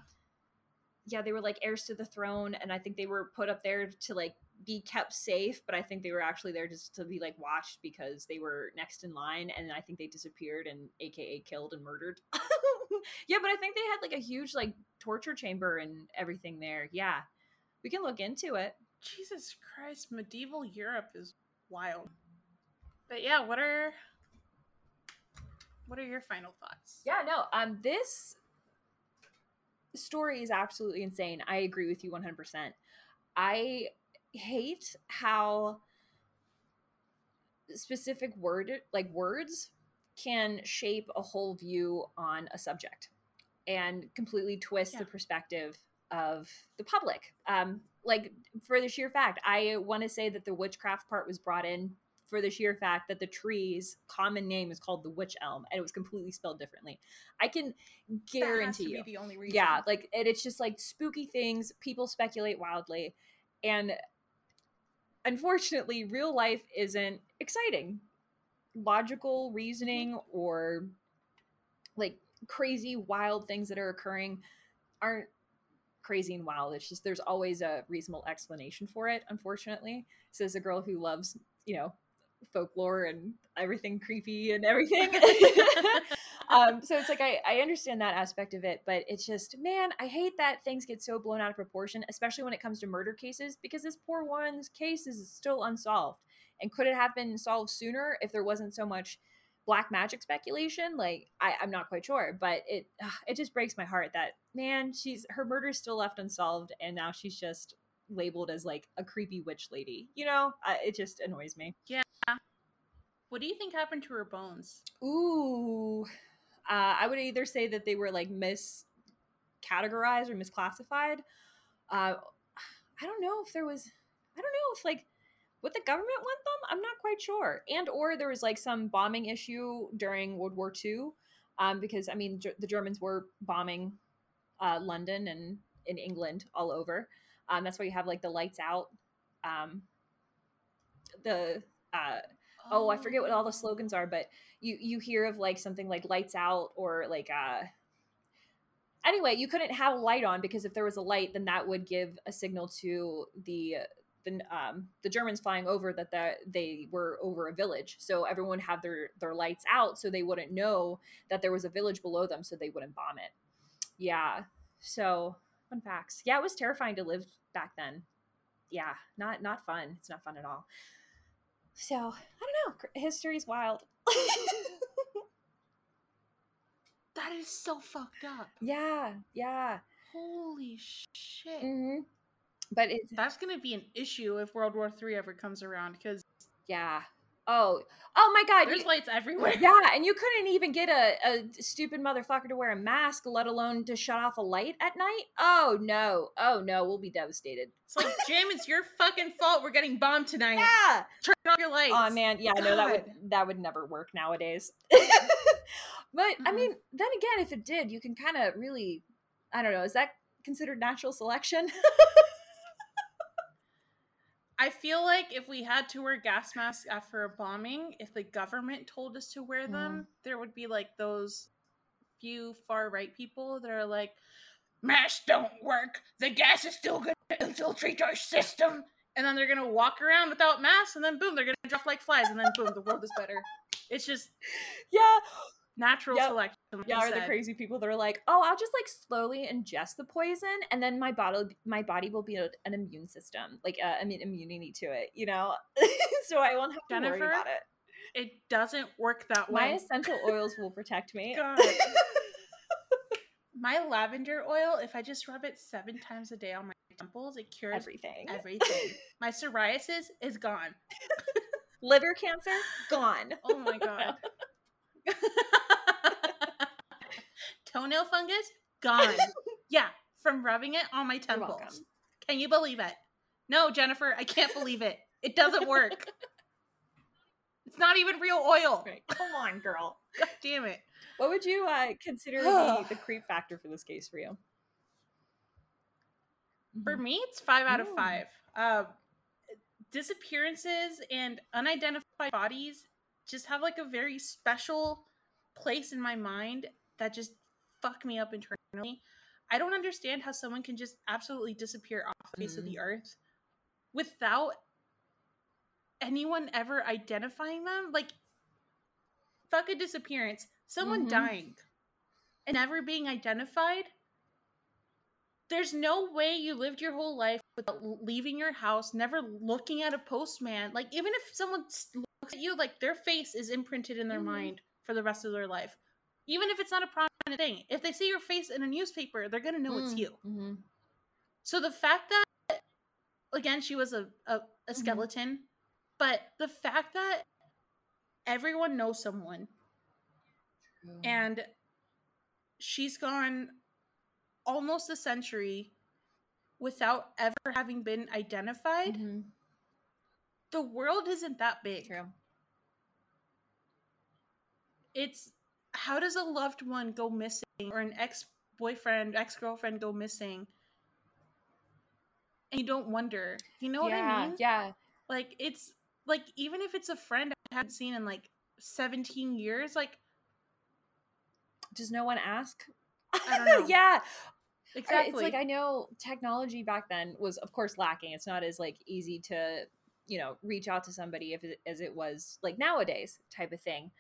yeah, they were like heirs to the throne, and I think they were put up there to like be kept safe, but I think they were actually there just to be like watched because they were next in line, and I think they disappeared and AKA killed and murdered. yeah, but I think they had like a huge like torture chamber and everything there. Yeah, we can look into it. Jesus Christ, medieval Europe is wild. But yeah, what are what are your final thoughts? Yeah, no, um, this story is absolutely insane. I agree with you 100%. I hate how specific word like words can shape a whole view on a subject and completely twist Yeah. the perspective of the public. Um, like for the sheer fact, I want to say that the witchcraft part was brought in for the sheer fact that the tree's common name is called the wych elm and it was completely spelled differently. I can guarantee you. be the only reason. Yeah, like and it's just like spooky things. People speculate wildly, and unfortunately, real life isn't exciting. Logical reasoning mm-hmm. or like crazy wild things that are occurring aren't crazy and wild. It's just there's always a reasonable explanation for it. Unfortunately, says a girl who loves you know folklore and everything creepy and everything. um, so it's like I, I understand that aspect of it, but it's just man, I hate that things get so blown out of proportion, especially when it comes to murder cases, because this poor woman's case is still unsolved. And could it have been solved sooner if there wasn't so much black magic speculation? Like I, I'm not quite sure, but it ugh, it just breaks my heart that man, she's her murder's still left unsolved, and now she's just labeled as like a creepy witch lady. You know, I, it just annoys me. Yeah. What do you think happened to her bones? Ooh. Uh, I would either say that they were like miscategorized or misclassified. Uh, I don't know if there was, I don't know if like, what the government want them? I'm not quite sure. And or there was like some bombing issue during World War II, um, because I mean the Germans were bombing uh, London and in England all over. Um, that's why you have like the lights out. Um, the uh, oh i forget what all the slogans are but you you hear of like something like lights out or like uh anyway you couldn't have a light on because if there was a light then that would give a signal to the the um the germans flying over that the, they were over a village. So everyone had their their lights out so they wouldn't know that there was a village below them so they wouldn't bomb it. Yeah. So fun facts yeah it was terrifying to live back then yeah not not fun it's not fun at all so I don't know. History's wild. That is so fucked up. yeah, yeah. Holy shit. hmm But it's That's gonna be an issue if World War Three ever comes around because yeah. Oh, oh my God. there's you- lights everywhere. yeah, and you couldn't even get a, a stupid motherfucker to wear a mask, let alone to shut off a light at night. Oh no, oh no, we'll be devastated. It's like Jim, it's your fucking fault. We're getting bombed tonight. Yeah. Turn off your lights. Oh man, yeah, no, that would that would never work nowadays. but I Mm-mm. mean, then again, if it did, you can kind of really, I don't know, is that considered natural selection? I feel like if we had to wear gas masks after a bombing, if the government told us to wear them, Mm. there would be like those few far right people that are like, masks don't work. The gas is still going to infiltrate our system. And then they're going to walk around without masks, and then boom, they're going to drop like flies, and then boom, the world is better. It's just Yeah. Natural Yep. selection. like Yeah, are the crazy people that are like, oh, I'll just like slowly ingest the poison, and then my body, my body will be an immune system, like uh, I mean, immunity to it, you know. so I won't have to worry about it. It doesn't work that way. My essential oils will protect me. My lavender oil, if I just rub it seven times a day on my temples, it cures Everything. everything. my psoriasis is gone. Liver cancer gone. Oh my god. Toenail fungus gone. Yeah, from rubbing it on my temples. Can you believe it? No, Jennifer, I can't believe it. It doesn't work. It's not even real oil. Right. Come on, girl. God damn it. What would you uh, consider the, the creep factor for this case for you? For Mhm. me, it's five out of five. Uh, disappearances and unidentified bodies just have like a very special place in my mind that just fuck me up internally. I don't understand how someone can just absolutely disappear off the face of the earth without anyone ever identifying them. Like, fuck a disappearance. Someone Mhm. dying and never being identified there's no way you lived your whole life without leaving your house, never looking at a postman. Like even if someone looks at you, like their face is imprinted in their Mhm. mind for the rest of their life. Even if it's not a prominent thing, if they see your face in a newspaper, they're gonna know it's Mm, you. mhm. So the fact that again she was a, a, a skeleton, but the fact that everyone knows someone and she's gone almost a century without ever having been identified. Mhm. The world isn't that big. True. It's how does a loved one go missing or an ex boyfriend, ex girlfriend go missing? And you don't wonder. You know what yeah, I mean? Yeah. Like it's like even if it's a friend I haven't seen in like 17 years, like Does no one ask? I don't know. yeah. exactly. It's like I know technology back then was of course lacking. It's not as like easy to, you know, reach out to somebody if it, as it was like nowadays type of thing.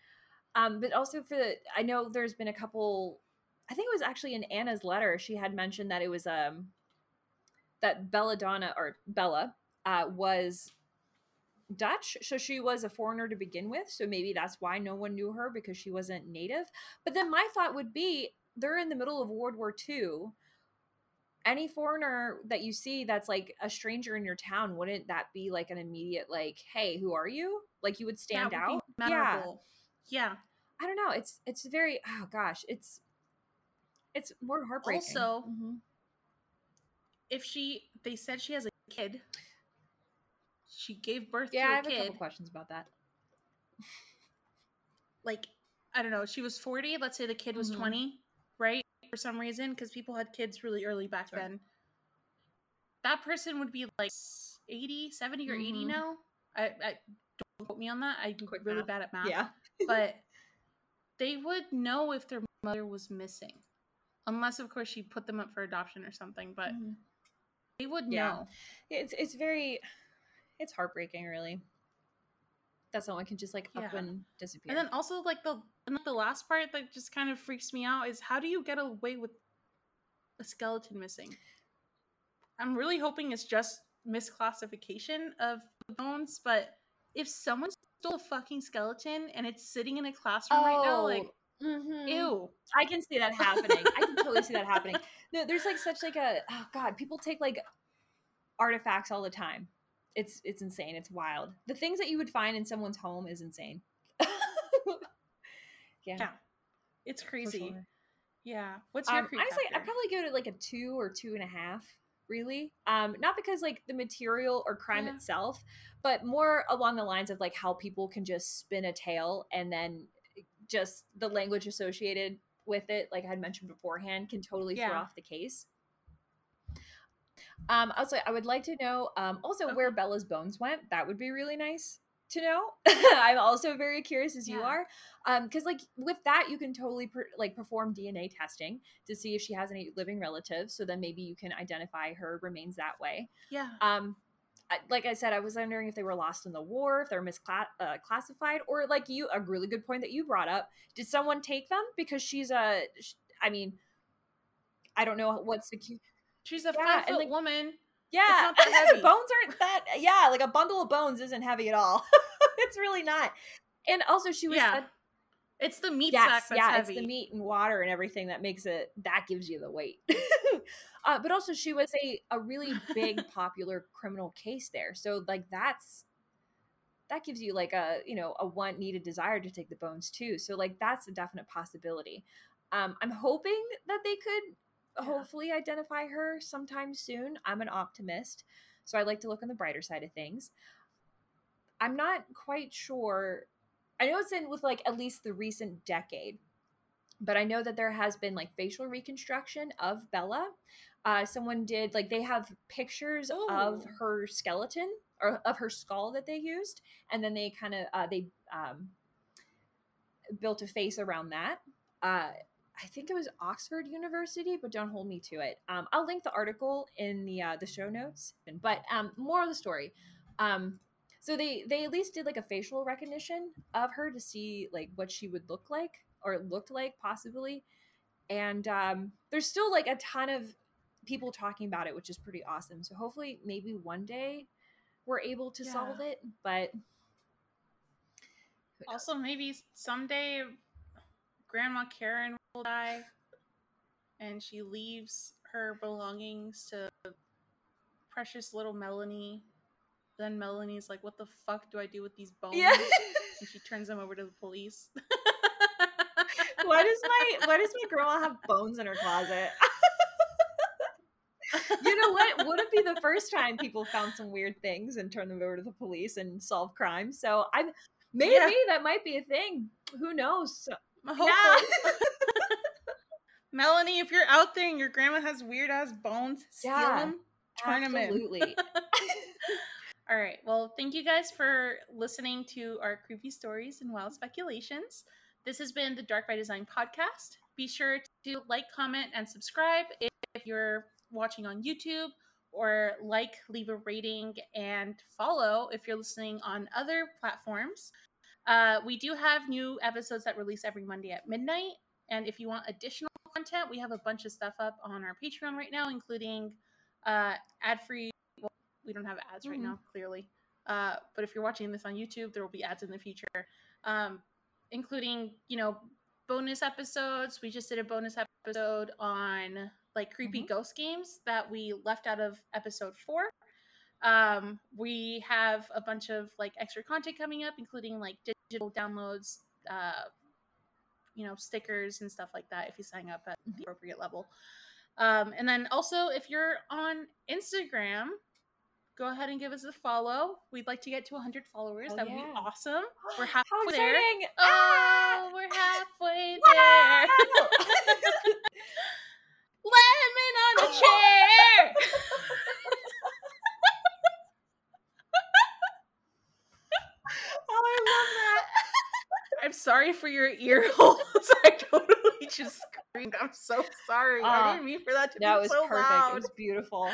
Um, but also for the I know there's been a couple I think it was actually in Anna's letter she had mentioned that it was um that Belladonna or Bella uh was Dutch, so she was a foreigner to begin with. So maybe that's why no one knew her because she wasn't native. But then my thought would be they're in the middle of World War II. Any foreigner that you see that's like a stranger in your town, wouldn't that be like an immediate like, hey, who are you? Like you would stand would out. Yeah. Yeah. I don't know. It's it's very oh gosh, it's it's more heartbreaking. Also, Mhm. If she, they said she has a kid. She gave birth yeah, I to have a a kid. couple questions about that. like, I don't know. She was forty. Let's say the kid was Mhm. twenty, right? For some reason, because people had kids really early back Sure. then. That person would be like 80, 70 or 80 Mhm. now. I, I don't quote me on that. I'm Quick really math. bad at math. Yeah. But they would know if their mother was missing. Unless of course she put them up for adoption or something, but Mhm. they would Yeah. know. it's it's very it's heartbreaking really that someone can just like up and disappear And then also like the and the last part that just kind of freaks me out is how do you get away with a skeleton missing? I'm really hoping it's just misclassification of the bones, but if someone stole a fucking skeleton and it's sitting in a classroom right now, like mm-hmm. ew. i can see that happening i can totally see that happening no, there's like such like a oh god people take like artifacts all the time it's it's insane it's wild the things that you would find in someone's home is insane yeah, Yeah. It's crazy. sure. Yeah. What's your Um, honestly, factor? I'd probably give it like a two or two and a half. Really, um, not because like the material or crime Yeah. itself, but more along the lines of like how people can just spin a tale and then just the language associated with it, like I had mentioned beforehand, can totally throw off the case. Um, also, I would like to know um, also Okay. where Bella's bones went. That would be really nice. To know. I'm also very curious as you Yeah. are, um, because like with that you can totally per- like perform DNA testing to see if she has any living relatives. So then maybe you can identify her remains that way. Yeah. Um, I, like I said, I was wondering if they were lost in the war, if they're misclassified, uh, or like you, a really good point that you brought up. Did someone take them because she's a? sh- I mean, I don't know what's the. She's a Yeah, five foot like- woman. Yeah, not that heavy. bones aren't that. Yeah, like a bundle of bones isn't heavy at all. it's really not. And also, she was. Yeah. a- It's the meat yes, sack that's yeah, heavy. it's the meat and water and everything that makes it. That gives you the weight. uh, but also, she was a a really big popular criminal case there. So like that's that gives you like a you know a want needed desire to take the bones too. So like that's a definite possibility. Um, I'm hoping that they could Yeah. hopefully identify her sometime soon. I'm an optimist, so I like to look on the brighter side of things. I'm not quite sure. I know it's in with like at least the recent decade, but I know that there has been like facial reconstruction of Bella. Uh, someone did like they have pictures of Oh. her skeleton or of her skull that they used, and then they kind of uh, they um, built a face around that. Uh, I think it was Oxford University, but don't hold me to it. Um, I'll link the article in the uh, the show notes. But um, more of the story. Um, so they they at least did like a facial recognition of her to see like what she would look like or looked like possibly. And um, there's still like a ton of people talking about it, which is pretty awesome. So hopefully, maybe one day we're able to solve it. But Also, maybe someday Grandma Karen will die and she leaves her belongings to precious little Melanie. Then Melanie's like, What the fuck do I do with these bones? yeah. And she turns them over to the police. why does my why does my grandma have bones in her closet? you know what? Wouldn't be the first time people found some weird things and turned them over to the police and solve crimes. So I'm maybe Yeah. that might be a thing. Who knows? So- Hopefully. Yeah. Melanie, if you're out there and your grandma has weird ass bones, steal Yeah, them, turn them in. Absolutely. All right. Well, thank you guys for listening to our creepy stories and wild speculations. This has been the Dark by Design podcast. Be sure to like, comment, and subscribe if you're watching on YouTube, or like, leave a rating, and follow if you're listening on other platforms. Uh, we do have new episodes that release every Monday at midnight. And if you want additional content, we have a bunch of stuff up on our Patreon right now, including uh, ad free. Well, we don't have ads right Mhm. now, clearly. Uh, but if you're watching this on YouTube, there will be ads in the future, um, including, you know, bonus episodes. We just did a bonus episode on like creepy Mhm. ghost games that we left out of episode four. Um, we have a bunch of like extra content coming up, including like digital downloads, uh, you know, stickers and stuff like that if you sign up at the appropriate level. Um, and then also, if you're on Instagram, go ahead and give us a follow. We'd like to get to 100 followers. Oh, that would be awesome. We're How halfway there. exciting! Oh, we're halfway there. Lemon on a chair. Oh, I love that. I'm sorry for your ear holes. I totally just screamed. I'm so sorry. I Ah, didn't mean for that to That be was so perfect. loud. It was beautiful.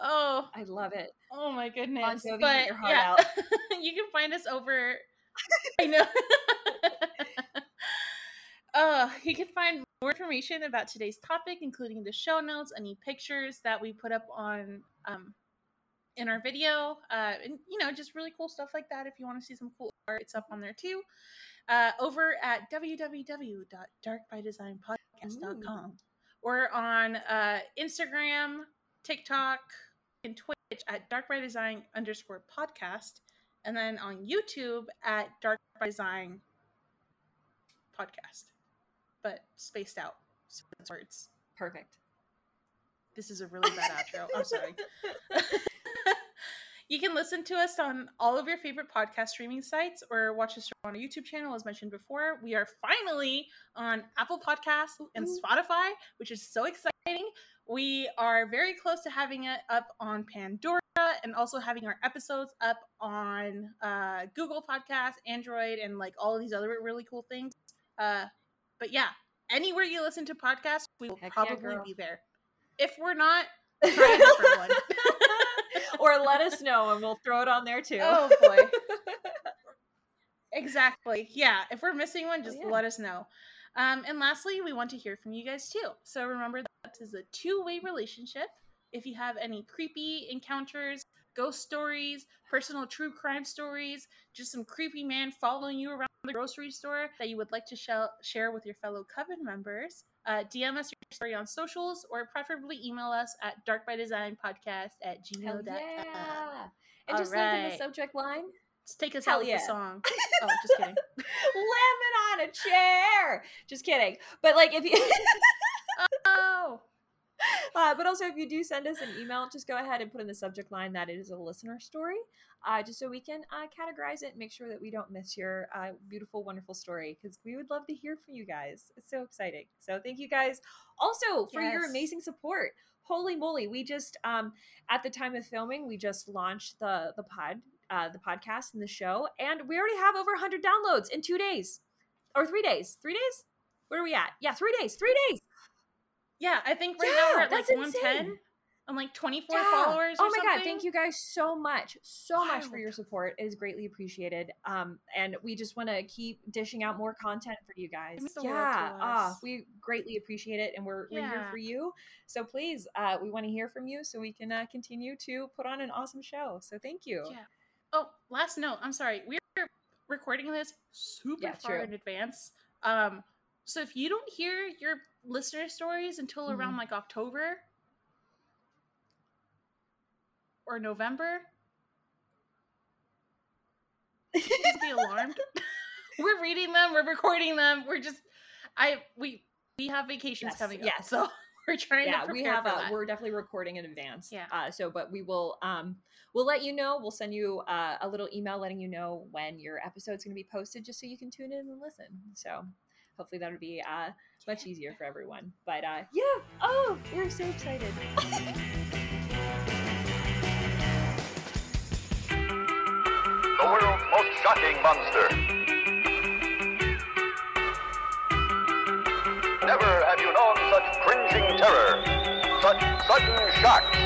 Oh, I love it. oh my goodness. Jovi, get but your heart yeah, out. you can find us over. I know. uh, you can find more information about today's topic, including the show notes, any pictures that we put up on um, in our video, uh, and you know, just really cool stuff like that. If you want to see some cool art, it's up on there too. Uh, over at www.darkbydesignpodcast.com or on uh, Instagram, TikTok, and Twitch at Dark by Design underscore podcast, and then on YouTube at Dark by Design podcast, but spaced out. So it's words. Perfect. This is a really bad outro. I'm sorry. you can listen to us on all of your favorite podcast streaming sites or watch us on our YouTube channel, as mentioned before. We are finally on Apple Podcasts and Spotify, which is so exciting. We are very close to having it up on Pandora and also having our episodes up on uh, Google Podcasts, Android, and like all of these other really cool things. Uh, but yeah, anywhere you listen to podcasts, we will Heck probably girl. be there. If we're not, try a different one. Or let us know and we'll throw it on there too. oh boy. Exactly. Yeah. If we're missing one, just yeah. let us know. Um, and lastly, we want to hear from you guys too. So remember that is a two-way relationship. If you have any creepy encounters, ghost stories, personal true crime stories, just some creepy man following you around the grocery store that you would like to shell share with your fellow coven members, uh, DM us story on socials or preferably email us at darkbydesignpodcast at gmail.com. yeah. And just link in the subject line Just take us Hell out with yeah. the song. Oh, just kidding. lemon on a chair. Just kidding. But like if you Oh. uh, but also if you do send us an email, just go ahead and put in the subject line that it is a listener story. Uh, just so we can uh, categorize it and make sure that we don't miss your uh, beautiful, wonderful story because we would love to hear from you guys. It's so exciting. So thank you guys also for your amazing support. Holy moly, we just um at the time of filming, we just launched the the pod uh the podcast and the show and we already have over 100 downloads in 2 days or 3 days. 3 days? Where are we at? Yeah, 3 days. 3 days. Yeah, I think right Yeah, now we're at like 110 insane. and like 24 Yeah. followers. Oh my god, thank you guys so much. So much for your support. It is greatly appreciated. Um and we just want to keep dishing out more content for you guys. means the world Yeah. Ah, we greatly appreciate it and we're, we're here for you. So please, uh we want to hear from you so we can uh, continue to put on an awesome show. So thank you. Yeah. Oh, last note. I'm sorry. We're recording this super Yeah, far true. in advance. Um, so if you don't hear your listener stories until Mm-hmm. around like October or November, please be alarmed. we're reading them. We're recording them. We're just, I we we have vacations Yes, coming up, yes. so we're trying yeah we have that. we're definitely recording in advance Yeah. uh so but we will um we'll let you know we'll send you uh, a little email letting you know when your episode's going to be posted just so you can tune in and listen so hopefully that'll be uh much easier for everyone but uh yeah oh we're so excited The world's most shocking monster. Never have you known such cringing terror, such sudden shocks.